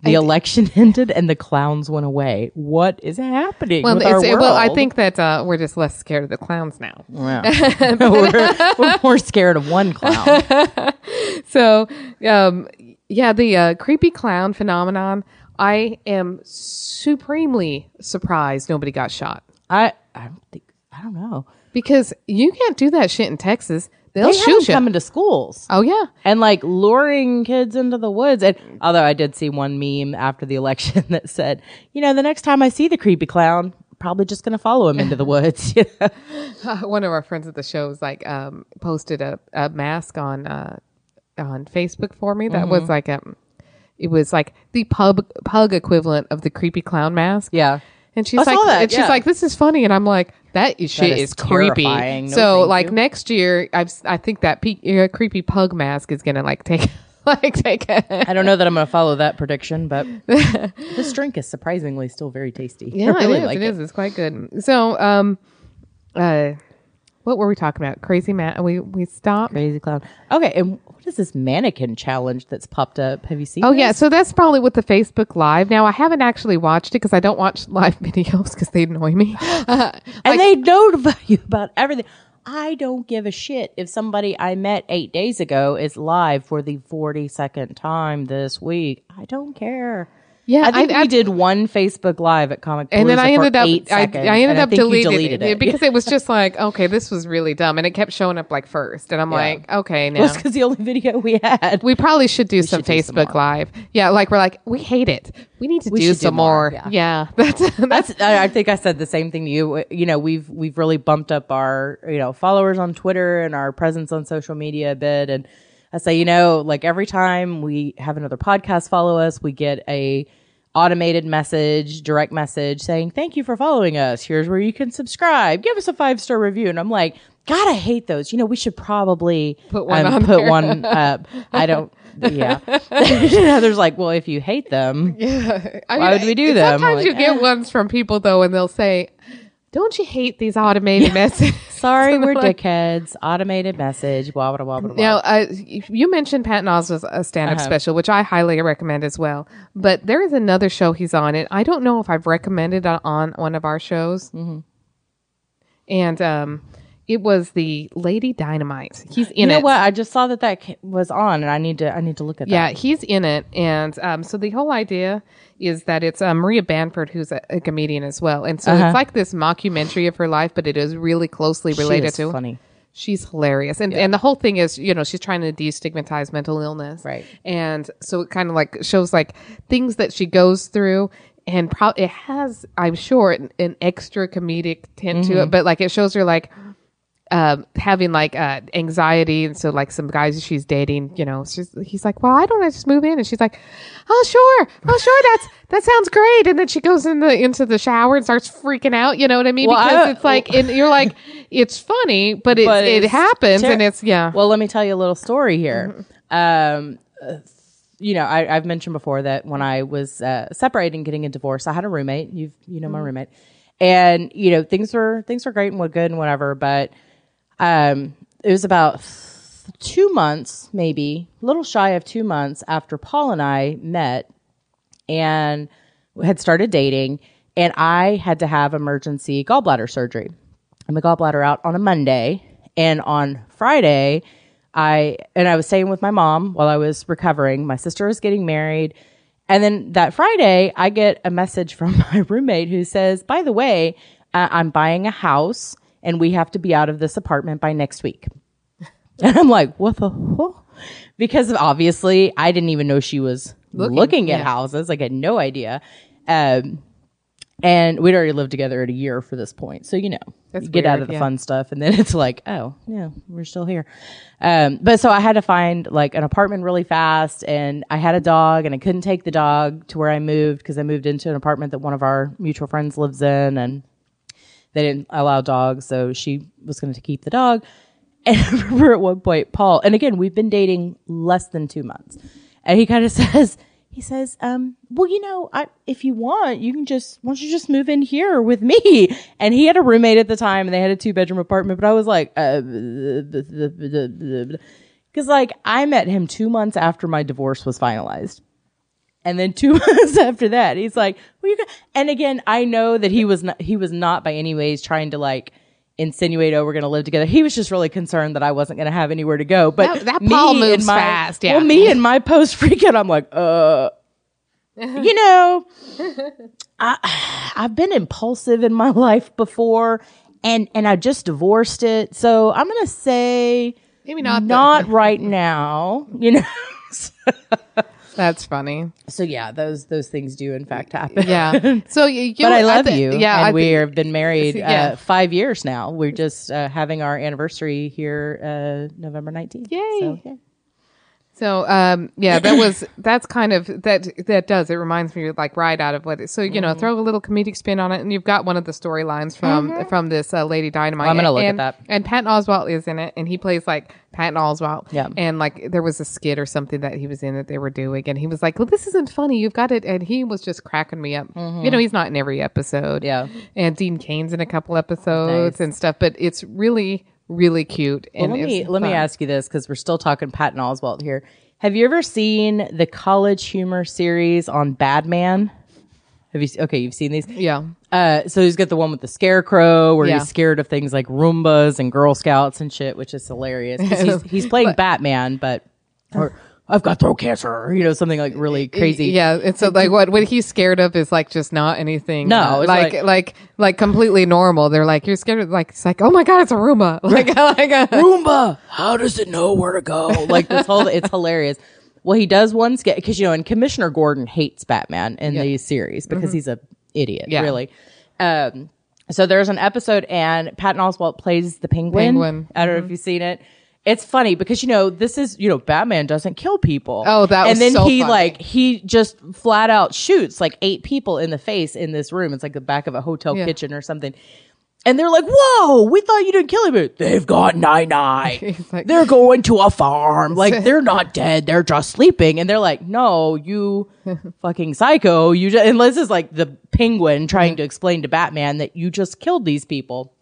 S2: the election *laughs* ended and the clowns went away. What is happening
S1: well,
S2: with
S1: it's,
S2: our world?
S1: well, I think that uh, we're just less scared of the clowns now.
S2: Yeah. *laughs* *laughs* we're, we're more scared of one clown.
S1: So, um, yeah, the uh, creepy clown phenomenon. I am supremely surprised nobody got shot
S2: I I don't think I don't know.
S1: because you can't do that shit in Texas. They'll
S2: They
S1: shoot you.
S2: coming to schools
S1: oh yeah.
S2: and like luring kids into the woods. And although I did see one meme after the *laughs* election that said, you know, the next time I see the creepy clown, probably just going to follow him into the woods. *laughs* You know? *laughs*
S1: one of our friends at the show was like um, posted a, a mask on uh, on Facebook for me that
S2: Mm-hmm.
S1: was like a it was like the pub pug equivalent of the creepy clown mask.
S2: Yeah.
S1: And she's
S2: I
S1: like,
S2: that,
S1: and she's like, this is funny, and I'm like, that is shit
S2: is
S1: is, creepy.
S2: No,
S1: so like
S2: you.
S1: next year, I've I think that pe- uh, creepy pug mask is gonna like take *laughs* like take. A,
S2: I don't know that I'm going to follow that prediction, but *laughs* this drink is surprisingly still very tasty.
S1: yeah, *laughs*
S2: I really
S1: it is.
S2: like
S1: it is. It's quite good. So um, uh, what were we talking about? Crazy man. We we stopped.
S2: Crazy clown. Okay, and what is this mannequin challenge that's popped up? Have you seen?
S1: Oh
S2: this?
S1: yeah, so that's probably with the Facebook Live. Now I haven't actually watched it because I don't watch live *laughs* videos because they annoy me. *laughs* *laughs*
S2: and they notify you about everything. I don't give a shit if somebody I met eight days ago is live for the 42nd time this week. I don't care.
S1: Yeah,
S2: I think
S1: I-
S2: we did one Facebook Live at Comic Con.
S1: and then I ended up I,
S2: seconds,
S1: I ended up deleting
S2: deleted
S1: it,
S2: it
S1: because it was *laughs* just like okay, this was really dumb, and it kept showing up like first, and I'm like okay, now
S2: because the only video we had.
S1: we probably should do some
S2: should do some
S1: Facebook. Live. Yeah, like we're like we hate it. We need to
S2: We
S1: do
S2: should do
S1: some
S2: more,
S1: more.
S2: yeah.
S1: Yeah, *laughs* that's that's
S2: I think I said the same thing to you. You know, we've we've really bumped up our you know followers on Twitter and our presence on social media a bit. And I say, you know, like every time we have another podcast follow us, we get a automated message, direct message saying, "Thank you for following us. Here's where you can subscribe. Give us a five star review." And I'm like, God, I hate those. You know, we should probably
S1: Put one
S2: um,
S1: on
S2: put
S1: there.
S2: one up. I don't. Yeah. *laughs* there's like, well, if you hate them,
S1: I
S2: Why would we do them?
S1: Sometimes
S2: Like,
S1: you get ones from people though, and they'll say, "Don't you hate these automated messages?" *laughs*
S2: Sorry, *laughs* we're
S1: like,
S2: dickheads. Automated message. Blah blah blah blah. blah.
S1: Now, uh, you mentioned Patton Oswalt's a stand-up
S2: Uh-huh.
S1: special, which I highly recommend as well. But there is another show he's on it. I don't know if I've recommended it on one of our shows.
S2: Mm-hmm.
S1: And um, it was the Lady Dynamite. He's in
S2: you know
S1: it.
S2: what? I just saw that that was on, and I need to I need to look at
S1: Yeah,
S2: that.
S1: he's in it, and um, so the whole idea is that it's uh, Maria Bamford who's a, a comedian as well, and so
S2: Uh-huh.
S1: it's like this mockumentary of her life, but it is really closely related to.
S2: funny.
S1: She's hilarious, and and the whole thing is, you know, she's trying to destigmatize mental illness,
S2: Right.
S1: And so it kind of like shows like things that she goes through, and pro- it has, I'm sure, an, an extra comedic tint to
S2: Mm-hmm.
S1: it, but like it shows her like um, having like uh, anxiety, and so like some guys she's dating, you know, she's, he's like, "Well, I don't want to just move in," and she's like, "Oh, sure, oh, sure, that's that sounds great." And then she goes in the into the shower and starts freaking out. You know what I mean?
S2: Well,
S1: because
S2: I-
S1: it's like, and you're like, it's funny, but it
S2: But
S1: it happens,
S2: ter-
S1: and it's yeah,
S2: Well, let me tell you a little story here.
S1: Mm-hmm.
S2: Um, uh, you know, I, I've mentioned before that when I was uh, separating, getting a divorce, I had a roommate. You've you know my
S1: Mm-hmm.
S2: roommate, and you know things were things were great and were good and whatever. But um, it was about two months, maybe a little shy of two months after Paul and I met and had started dating, and I had to have emergency gallbladder surgery. And my gallbladder out on a Monday, and on Friday, I and I was staying with my mom while I was recovering. My sister was getting married. And then that Friday, I get a message from *laughs* my roommate who says, "By the way, uh, I'm buying a house, and we have to be out of this apartment by next week." *laughs* And I'm like, "What the hell?" Because obviously, I didn't even know she was looking, at
S1: yeah.
S2: houses. Like, I had no idea. Um, and we'd already lived together at a year for this point, so you know,
S1: That's
S2: you get out of the
S1: yeah.
S2: fun stuff, and then it's like, oh yeah, we're still here. Um, but so I had to find like an apartment really fast, and I had a dog, and I couldn't take the dog to where I moved because I moved into an apartment that one of our mutual friends lives in, and they didn't allow dogs, so she was going to keep the dog. *laughs* And I remember at one point, Paul, and again, we've been dating less than two months, and he kind of *laughs* says, he says, um, well, you know, I, if you want, you can just, why don't you just move in here with me? *laughs* And he had a roommate at the time and they had a two bedroom apartment, but I was like, uh, cause like I met him two months after my divorce was finalized. And then two *laughs* months after that, he's like, well, you and again, I know that he was not, he was not by any ways trying to like, insinuate, oh, we're going to live together. He was just really concerned that I wasn't going to have anywhere to go. But
S1: That- that
S2: me
S1: Paul
S2: and
S1: moves
S2: my-
S1: fast, yeah.
S2: Well, me and my post *laughs* freak out, I'm like, uh, you know, I, I've been impulsive in my *laughs* life before and, and I just divorced it. So I'm going to say
S1: maybe not.
S2: not right now, you know?
S1: That's funny.
S2: so yeah, those, those things do in fact happen.
S1: Yeah. *laughs* So you,
S2: But I love
S1: thi-
S2: you.
S1: Yeah,
S2: and
S1: I
S2: we have been married *laughs*
S1: Yeah.
S2: uh, five years now. We're just uh, having our anniversary here, uh, November nineteenth.
S1: Yay.
S2: So, yeah.
S1: So um yeah, that *coughs* was that's kind of that that does it reminds me of like right out of what it, so you
S2: Mm-hmm.
S1: know throw a little comedic spin on it and you've got one of the storylines from from this uh, Lady Dynamite.
S2: I'm gonna look at that.
S1: And Patton Oswalt is in it and he plays like Patton Oswalt.
S2: Yeah.
S1: And like there was a skit or something that he was in that they were doing and he was like, "Well, this isn't funny. You've got it." And he was just cracking me up. You know, he's not in every episode.
S2: Mm-hmm. Yeah.
S1: And Dean Cain's in a couple episodes
S2: Nice.
S1: and stuff, but it's really really cute.
S2: Well,
S1: and
S2: let me let me ask you this because we're still talking Patton Oswalt here. Have you ever seen the college humor series on Badman? Have you? Okay, you've seen these.
S1: Yeah.
S2: Uh, so he's got the one with the scarecrow where
S1: Yeah.
S2: he's scared of things like Roombas and Girl Scouts and shit, which is hilarious. He's, *laughs* he's playing Batman, but or I've got throat cancer, you know, something like really crazy.
S1: Yeah, and so like what what he's scared of is like just not anything.
S2: No,
S1: uh,
S2: it's
S1: like,
S2: like-
S1: like like completely normal. They're like you're scared of like it's like oh my god it's a Roomba *laughs* like like uh,
S2: Roomba, how does it know where to go? *laughs* Like this whole, it's hilarious. Well, he does one sketch because you know, and Commissioner Gordon hates Batman in these series because he's a idiot,
S1: Mm-hmm. Yeah.
S2: really. Um, so there's an episode, and Patton Oswalt plays the penguin.
S1: Penguin.
S2: I don't know if you've seen it. It's funny because you know this is you know Batman doesn't kill people.
S1: Oh, that
S2: and then
S1: so
S2: he
S1: funny.
S2: like he just flat out shoots like eight people in the face in this room. It's like the back of a hotel
S1: Yeah.
S2: kitchen or something. And they're like, "Whoa, we thought you didn't kill him." They've got nine nine. *laughs*
S1: Like-
S2: they're going to a farm. *laughs* Like they're not dead. They're just sleeping. And they're like, "No, you *laughs* fucking psycho. You just." And this is like the penguin trying to explain to Batman that you just killed these people.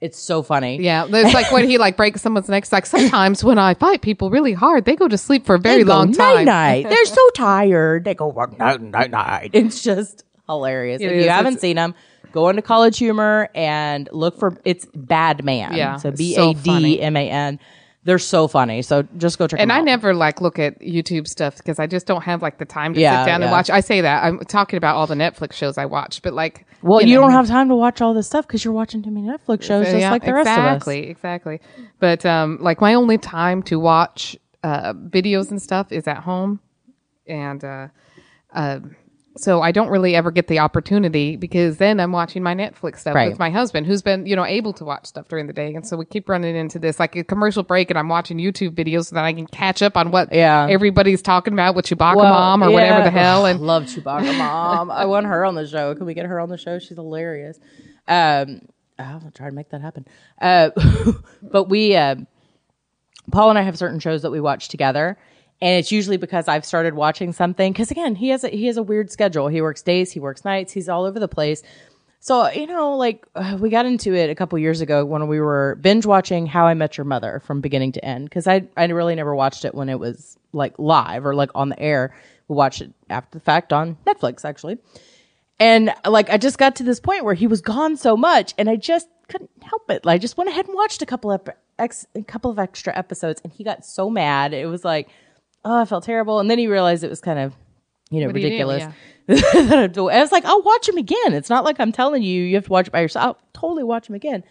S2: It's so funny.
S1: yeah. It's like when he like *laughs* breaks someone's neck. It's like sometimes when I fight people really hard, they go to sleep for a very
S2: They go
S1: long time.
S2: Night night. *laughs* They're so tired. They go night night night. It's just hilarious.
S1: It
S2: if
S1: is.
S2: you haven't seen them, go into College Humor and look for it's Bad Man.
S1: Yeah,
S2: so B A D M A N.
S1: So
S2: A D M A N. They're so funny. So just go check out.
S1: And
S2: them
S1: I
S2: out.
S1: never like look at YouTube stuff because I just don't have like the time to
S2: Yeah,
S1: sit down and watch. I say that I'm talking about all the Netflix shows I watch, but like,
S2: Well, you,
S1: know.
S2: don't have time to watch all this stuff because you're watching too many Netflix shows, just
S1: Yeah,
S2: like the rest of us.
S1: Exactly, Exactly, But um, like my only time to watch uh, videos and stuff is at home, and uh, uh, so I don't really ever get the opportunity because then I'm watching my Netflix stuff
S2: Right.
S1: with my husband, who's been you know able to watch stuff during the day, and so we keep running into this like a commercial break, and I'm watching YouTube videos so that I can catch up on what
S2: Yeah.
S1: everybody's talking about with Chewbacca
S2: Well,
S1: Mom or whatever the hell, and
S2: love Chewbacca mom. I want her on the show. Can we get her on the show? She's hilarious. Um, I'll try to make that happen. Uh, *laughs* but we, uh, Paul and I have certain shows that we watch together. And it's usually because I've started watching something. Cause again, he has a, he has a weird schedule. He works days, he works nights, he's all over the place. So, you know, like uh, we got into it a couple years ago when we were binge watching How I Met Your Mother from beginning to end. Cause I, I really never watched it when it was like live or like on the air. We watched it after the fact on Netflix, actually. And like, I just got to this point where he was gone so much and I just couldn't help it. I just went ahead and watched a couple of ex, a couple of extra episodes and he got so mad. It was like, oh, I felt terrible. And then he realized it was kind of, you know,
S1: What do you do?
S2: ridiculous. *laughs* I was like, I'll watch him again. It's not like I'm telling you, you have to watch it by yourself. I'll totally watch him again.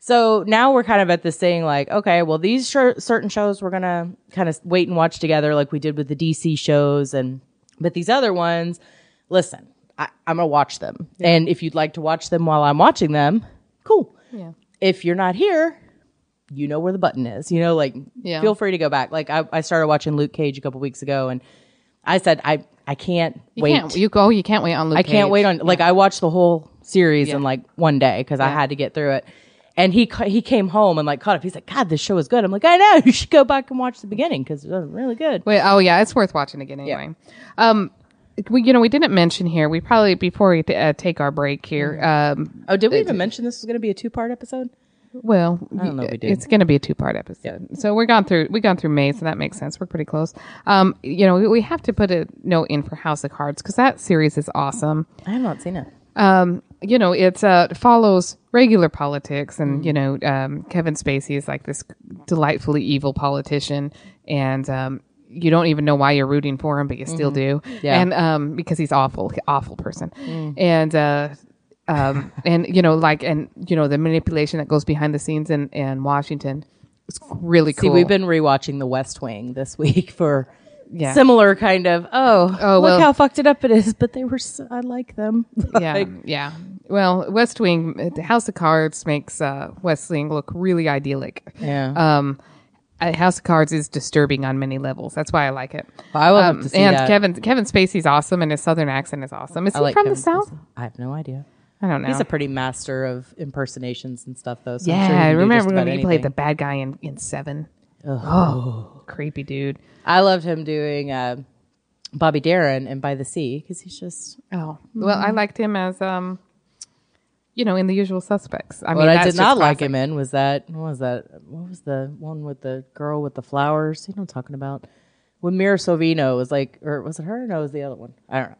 S2: So now we're kind of at this thing like, okay, well, these sh- certain shows we're going to kind of wait and watch together like we did with the DC shows. And, but these other ones, listen, I, I'm going to watch them. And if you'd like to watch them while I'm watching them, cool.
S1: Yeah.
S2: If you're not here, you know where the button is. You know, like
S1: Yeah.
S2: feel free to go back. Like I, I started watching Luke Cage a couple weeks ago, and I said I I can't
S1: you
S2: wait.
S1: can't you go you can't wait on Luke
S2: I can't wait on like I watched the whole series
S1: Yeah.
S2: in like one day because I had to get through it. And he he came home and like caught up. He's like, God, this show is good. I'm like, I know. *laughs* You should go back and watch the beginning because it's really good.
S1: Wait, oh yeah, it's worth watching again anyway. Um, we you know we didn't mention here. We probably before we uh, take our break here. Um,
S2: Oh, did we even mention this was going to be a two part episode?
S1: Well,
S2: I don't know if we
S1: it's going to be a two part episode. So we're gone through we gone through May, so that makes sense. We're pretty close. Um, you know, we, we have to put a note in for House of Cards because that series is awesome.
S2: I have not seen it.
S1: um, you know, it uh, follows regular politics,
S2: Mm-hmm.
S1: and you know, um, Kevin Spacey is like this delightfully evil politician, and um, you don't even know why you're rooting for him, but you still do,
S2: Mm-hmm. Yeah. Mm.
S1: and um, because he's awful, awful person, and uh, um, and you know, like, and you know, the manipulation that goes behind the scenes in in Washington is really cool.
S2: See, we've been rewatching The West Wing this week for
S1: Yeah.
S2: similar kind of. Oh,
S1: Oh,
S2: look
S1: well-
S2: how fucked it up it is. But they were. So, I like them. *laughs*
S1: yeah,
S2: Like,
S1: yeah. Well, West Wing, the House of Cards makes uh, West Wing look really idyllic.
S2: yeah.
S1: um uh, House of Cards is disturbing on many levels. That's why I like it.
S2: I have
S1: Um,
S2: to see
S1: and
S2: that.
S1: Kevin Kevin Spacey's awesome, and his southern accent is awesome. Is
S2: I
S1: he
S2: like
S1: from
S2: Kevin
S1: the south?
S2: Spacey. I have no idea.
S1: I don't know.
S2: He's a pretty master of impersonations and stuff, though. So I'm
S1: yeah,
S2: sure
S1: I remember when he played the bad guy in in Seven. Oh, creepy dude.
S2: I loved him doing uh, Bobby Darin and By the Sea because he's just.
S1: Oh, well, I liked him as um, you know, in The Usual Suspects. I mean,
S2: what I did not like
S1: classic.
S2: him in was that what was that? What was the one with the girl with the flowers? You know what I'm talking about? When Mira Sorvino was like, or was it her? No, it was the other one. I don't know.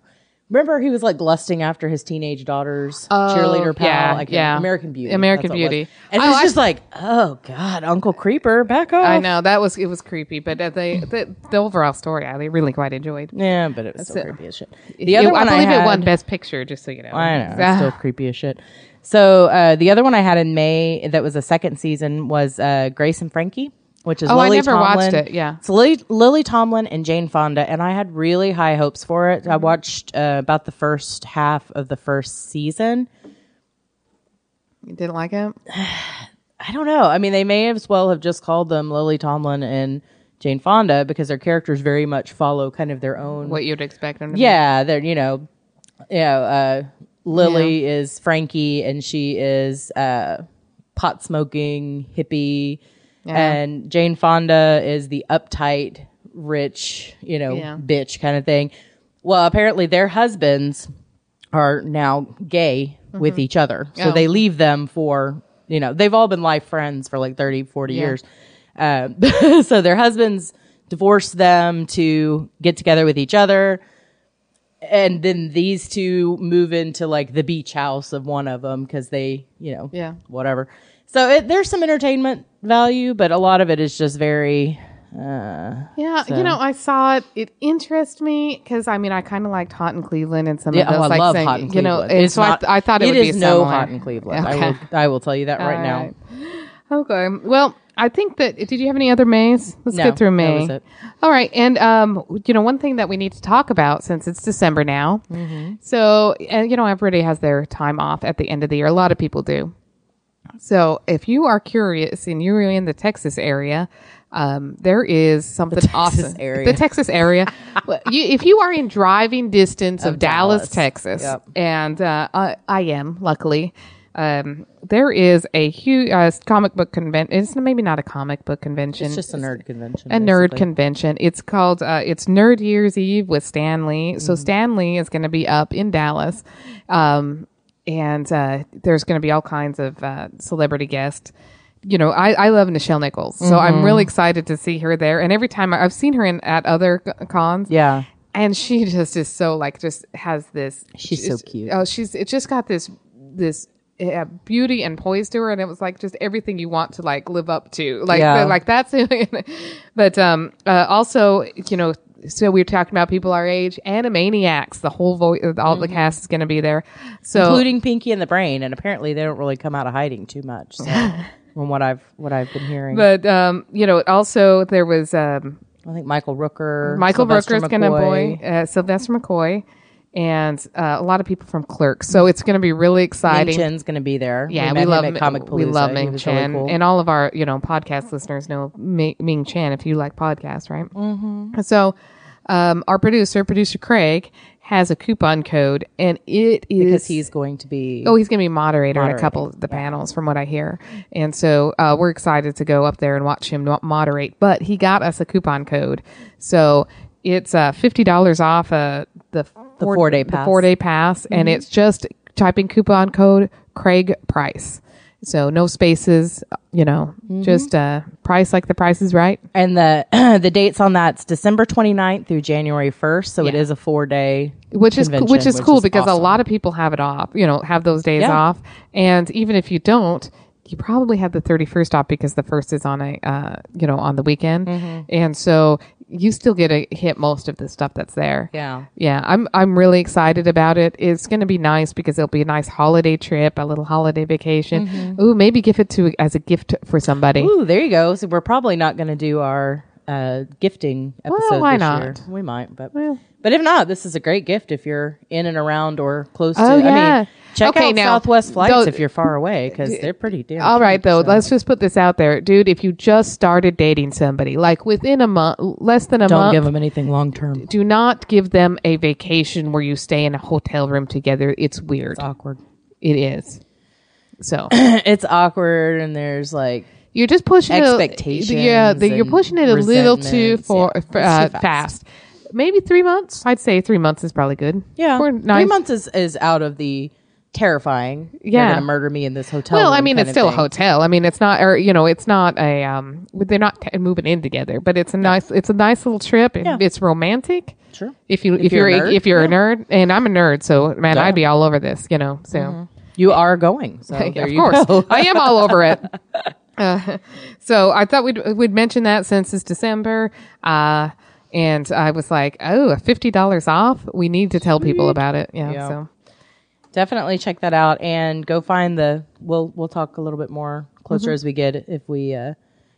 S2: Remember, he was like lusting after his teenage daughter's cheerleader pal.
S1: Oh, yeah,
S2: I can't-
S1: yeah.
S2: American Beauty.
S1: American
S2: what it.
S1: Beauty.
S2: And
S1: Oh,
S2: it was
S1: I-
S2: just like, oh god, Uncle Creeper, back off.
S1: I know that was it was creepy, but uh, the, the the overall story I really quite enjoyed.
S2: Yeah, but it was still
S1: it.
S2: creepy as shit. The
S1: It-
S2: other
S1: I believe
S2: had,
S1: it won Best Picture, just so you know.
S2: I know. It's
S1: Ah.
S2: still creepy as shit. So uh, the other one I had in May that was a second season was uh, Grace and Frankie, which is
S1: Oh, I
S2: Lily
S1: never
S2: Tomlin.
S1: watched it, yeah.
S2: it's Lily, Lily Tomlin and Jane Fonda, and I had really high hopes for it. I watched uh, about the first half of the first season.
S1: You didn't like it? *sighs*
S2: I don't know. I mean, they may as well have just called them Lily Tomlin and Jane Fonda because their characters very much follow kind of their own
S1: What you'd expect them to?
S2: Yeah, they're you know, you know, uh, Lily is Frankie, and she is uh, pot smoking hippie, and Jane Fonda is the uptight, rich, you know,
S1: Yeah.
S2: bitch kind of thing. Well, apparently their husbands are now gay with each other, so
S1: Oh.
S2: they leave them for you know they've all been life friends for like 30, 40
S1: Yeah.
S2: years. Uh, *laughs* so their husbands divorce them to get together with each other and then these two move into like the beach house of one of them because they you know
S1: Yeah.
S2: whatever so it, there's some entertainment value but a lot of it is just very
S1: Yeah, you know, I saw it. It interests me because I mean, I kind of liked Hot in Cleveland and some
S2: yeah,
S1: of those.
S2: oh, I
S1: like,
S2: love
S1: saying-
S2: hot in
S1: You know,
S2: Cleveland. It's
S1: so I, th- I thought it,
S2: it
S1: would be
S2: is no
S1: similar.
S2: hot in Cleveland. I will I will tell you that right now.
S1: Okay. Well, I think that did you have any other Mays? Let's
S2: No,
S1: get through May. All right, and um, you know, one thing that we need to talk about since it's December now.
S2: Mm-hmm.
S1: So, and you know, everybody has their time off at the end of the year. A lot of people do. So, if you are curious and you're in the Texas area, um, there is something
S2: Texas
S1: awesome.
S2: area.
S1: The Texas area. *laughs* You, if you are in driving distance of,
S2: Of
S1: Dallas,
S2: Dallas.
S1: Texas,
S2: Yep.
S1: and uh, I, I am luckily. Um, there is a huge uh, comic book convention. It's maybe not a comic book convention.
S2: It's just a nerd convention.
S1: a nerd convention. It's called uh, it's Nerd Year's Eve with Stan Lee.
S2: Mm-hmm.
S1: So Stan Lee is going to be up in Dallas, um, and uh, there's going to be all kinds of uh, celebrity guests. You know, I, I love Nichelle Nichols, so
S2: Mm-hmm.
S1: I'm really excited to see her there. And every time I, I've seen her in at other cons,
S2: Yeah.
S1: and she just is so like just has this.
S2: She's so cute.
S1: Oh, she's it just got this this. uh beauty and poise to her, and it was like just everything you want to like live up to, like
S2: Yeah.
S1: like that's. *laughs* It. But um, uh, also, you know, so we are talking about people our age, Animaniacs. The maniacs. The whole voice, all the cast is going to be there. So
S2: including Pinky and the Brain, and apparently they don't really come out of hiding too much. So, *laughs* from what I've what I've been hearing,
S1: but um, you know, also there was um,
S2: I think Michael Rooker,
S1: Michael
S2: Sylvester
S1: Rooker's going to boy uh, Sylvester McCoy, and uh, a lot of people from Clerks. So it's going to be really exciting. Ming.
S2: Chen's going to be there.
S1: Yeah,
S2: met
S1: we, love
S2: Comic
S1: we love Ming
S2: was really
S1: Chen,
S2: cool.
S1: and all of our you know podcast listeners know Ming, Ming Chen if you like podcasts, right? Mm-hmm. So, um, our producer, producer Craig, has a coupon code, and it is
S2: because he's going to be.
S1: Oh, he's going to be moderator in a couple of the panels, from what I hear. And so uh, we're excited to go up there and watch him moderate. But he got us a coupon code, so it's uh, fifty dollars off uh, the
S2: The four-day
S1: the
S2: pass.
S1: four day pass, and it's just typing coupon code Craig Price. So no spaces, you know, just uh, price like the price is right.
S2: and the *clears throat* the dates on that's December 29th through January 1st. So it
S1: Yeah.
S2: is a four day,
S1: which is which is
S2: which
S1: cool
S2: is
S1: because a lot of people have it off. You know, have those days
S2: Yeah.
S1: off, and even if you don't, you probably have the thirty first off because the first is on a uh, you know on the weekend,
S2: Mm-hmm.
S1: and so you still get to hit most of the stuff that's there.
S2: Yeah.
S1: yeah. I'm I'm really excited about it. It's going to be nice because it'll be a nice holiday trip, a little holiday vacation. Ooh, maybe give it to as a gift for somebody.
S2: Mm-hmm. Ooh, there you go. So we're probably not going to do our uh, gifting episode
S1: Well,
S2: why
S1: not?
S2: year. We might, but
S1: Well.
S2: but if not, this is a great gift if you're in and around or close to.
S1: Oh,
S2: I
S1: yeah.
S2: mean, check
S1: Okay,
S2: out
S1: now,
S2: Southwest flights
S1: though-
S2: if you're far away because they're pretty damn.
S1: All right, though,
S2: so.
S1: let's just put this out there, dude. If you just started dating somebody, like within a month, less than a month, don't
S2: give them anything long term.
S1: do not give them a vacation where you stay in a hotel room together. It's weird.
S2: It's awkward.
S1: It is. So *clears throat*
S2: it's awkward, and there's like
S1: you're just pushing it-
S2: Expectations
S1: yeah, the, you're pushing it a little too for
S2: Yeah,
S1: uh,
S2: too fast.
S1: fast. Maybe three months. I'd say three months is probably good.
S2: yeah,
S1: We're
S2: three months is is out of the terrifying. They're
S1: Yeah.
S2: gonna murder me in this hotel.
S1: Well, I mean, it's
S2: of
S1: still a hotel. I mean, it's not, or you know, it's not a. Um, they're not t- moving in together, but it's a nice, it's a nice little trip, and
S2: Yeah.
S1: it's romantic.
S2: Sure.
S1: If you if,
S2: If
S1: you're,
S2: you're a
S1: a, if you're a nerd, and I'm a nerd, so man,
S2: Yeah.
S1: I'd be all over this, you know. So
S2: You are going. So *laughs* there
S1: of
S2: you
S1: course,
S2: go.
S1: I am all over it. *laughs* *laughs* Uh, so I thought we'd we'd mention that since it's December, uh, and I was like, oh, fifty dollars off. We need to tell people about it. Yeah.
S2: Yeah.
S1: So
S2: definitely check that out and go find the we'll we'll talk a little bit more closer
S1: Mm-hmm.
S2: as we get if we uh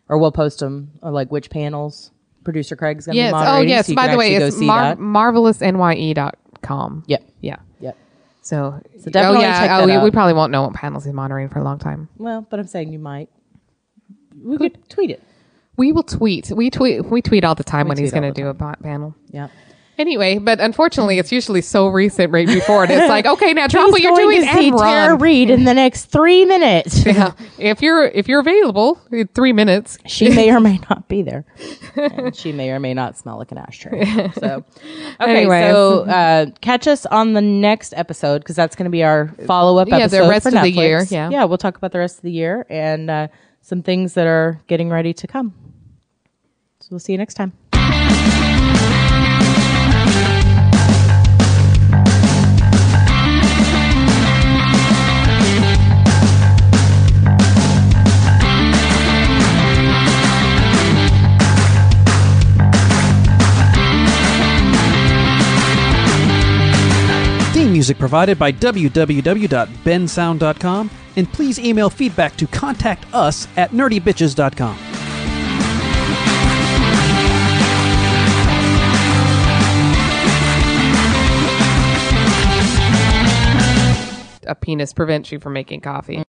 S2: or we'll post them uh, like which panels producer craig's gonna
S1: yes.
S2: be
S1: Oh
S2: moderating
S1: yes.
S2: so
S1: By the way, it's mar- marvelousnye.com.
S2: yep
S1: Yeah.
S2: yep
S1: So,
S2: So definitely
S1: oh, yeah,
S2: check
S1: oh,
S2: that
S1: we,
S2: out.
S1: we probably won't know what panels he's monitoring for a long time.
S2: well but i'm saying you might we could tweet it
S1: We will tweet. We tweet. We tweet all the time when he's going to do a panel.
S2: yeah
S1: Anyway, but unfortunately, it's usually so recent right before it. It's like, *laughs* okay, now drop
S2: He's
S1: what you're
S2: going
S1: doing
S2: to see
S1: and
S2: Tara
S1: run.
S2: Reid in the next three minutes. *laughs*
S1: Yeah. If you're if you're available in three minutes,
S2: she may or may not be there. *laughs* and she may or may not smell like an ashtray. So, okay,
S1: Anyways.
S2: so uh, catch us on the next episode because that's going to be our follow up
S1: Yeah, the
S2: episode
S1: rest
S2: for
S1: of the year, yeah.
S2: yeah, we'll talk about the rest of the year and uh, some things that are getting ready to come. So we'll see you next time.
S3: Music provided by www.bensound.com, and please email feedback to contact us at nerdybitches.com.
S1: A penis prevents you from making coffee.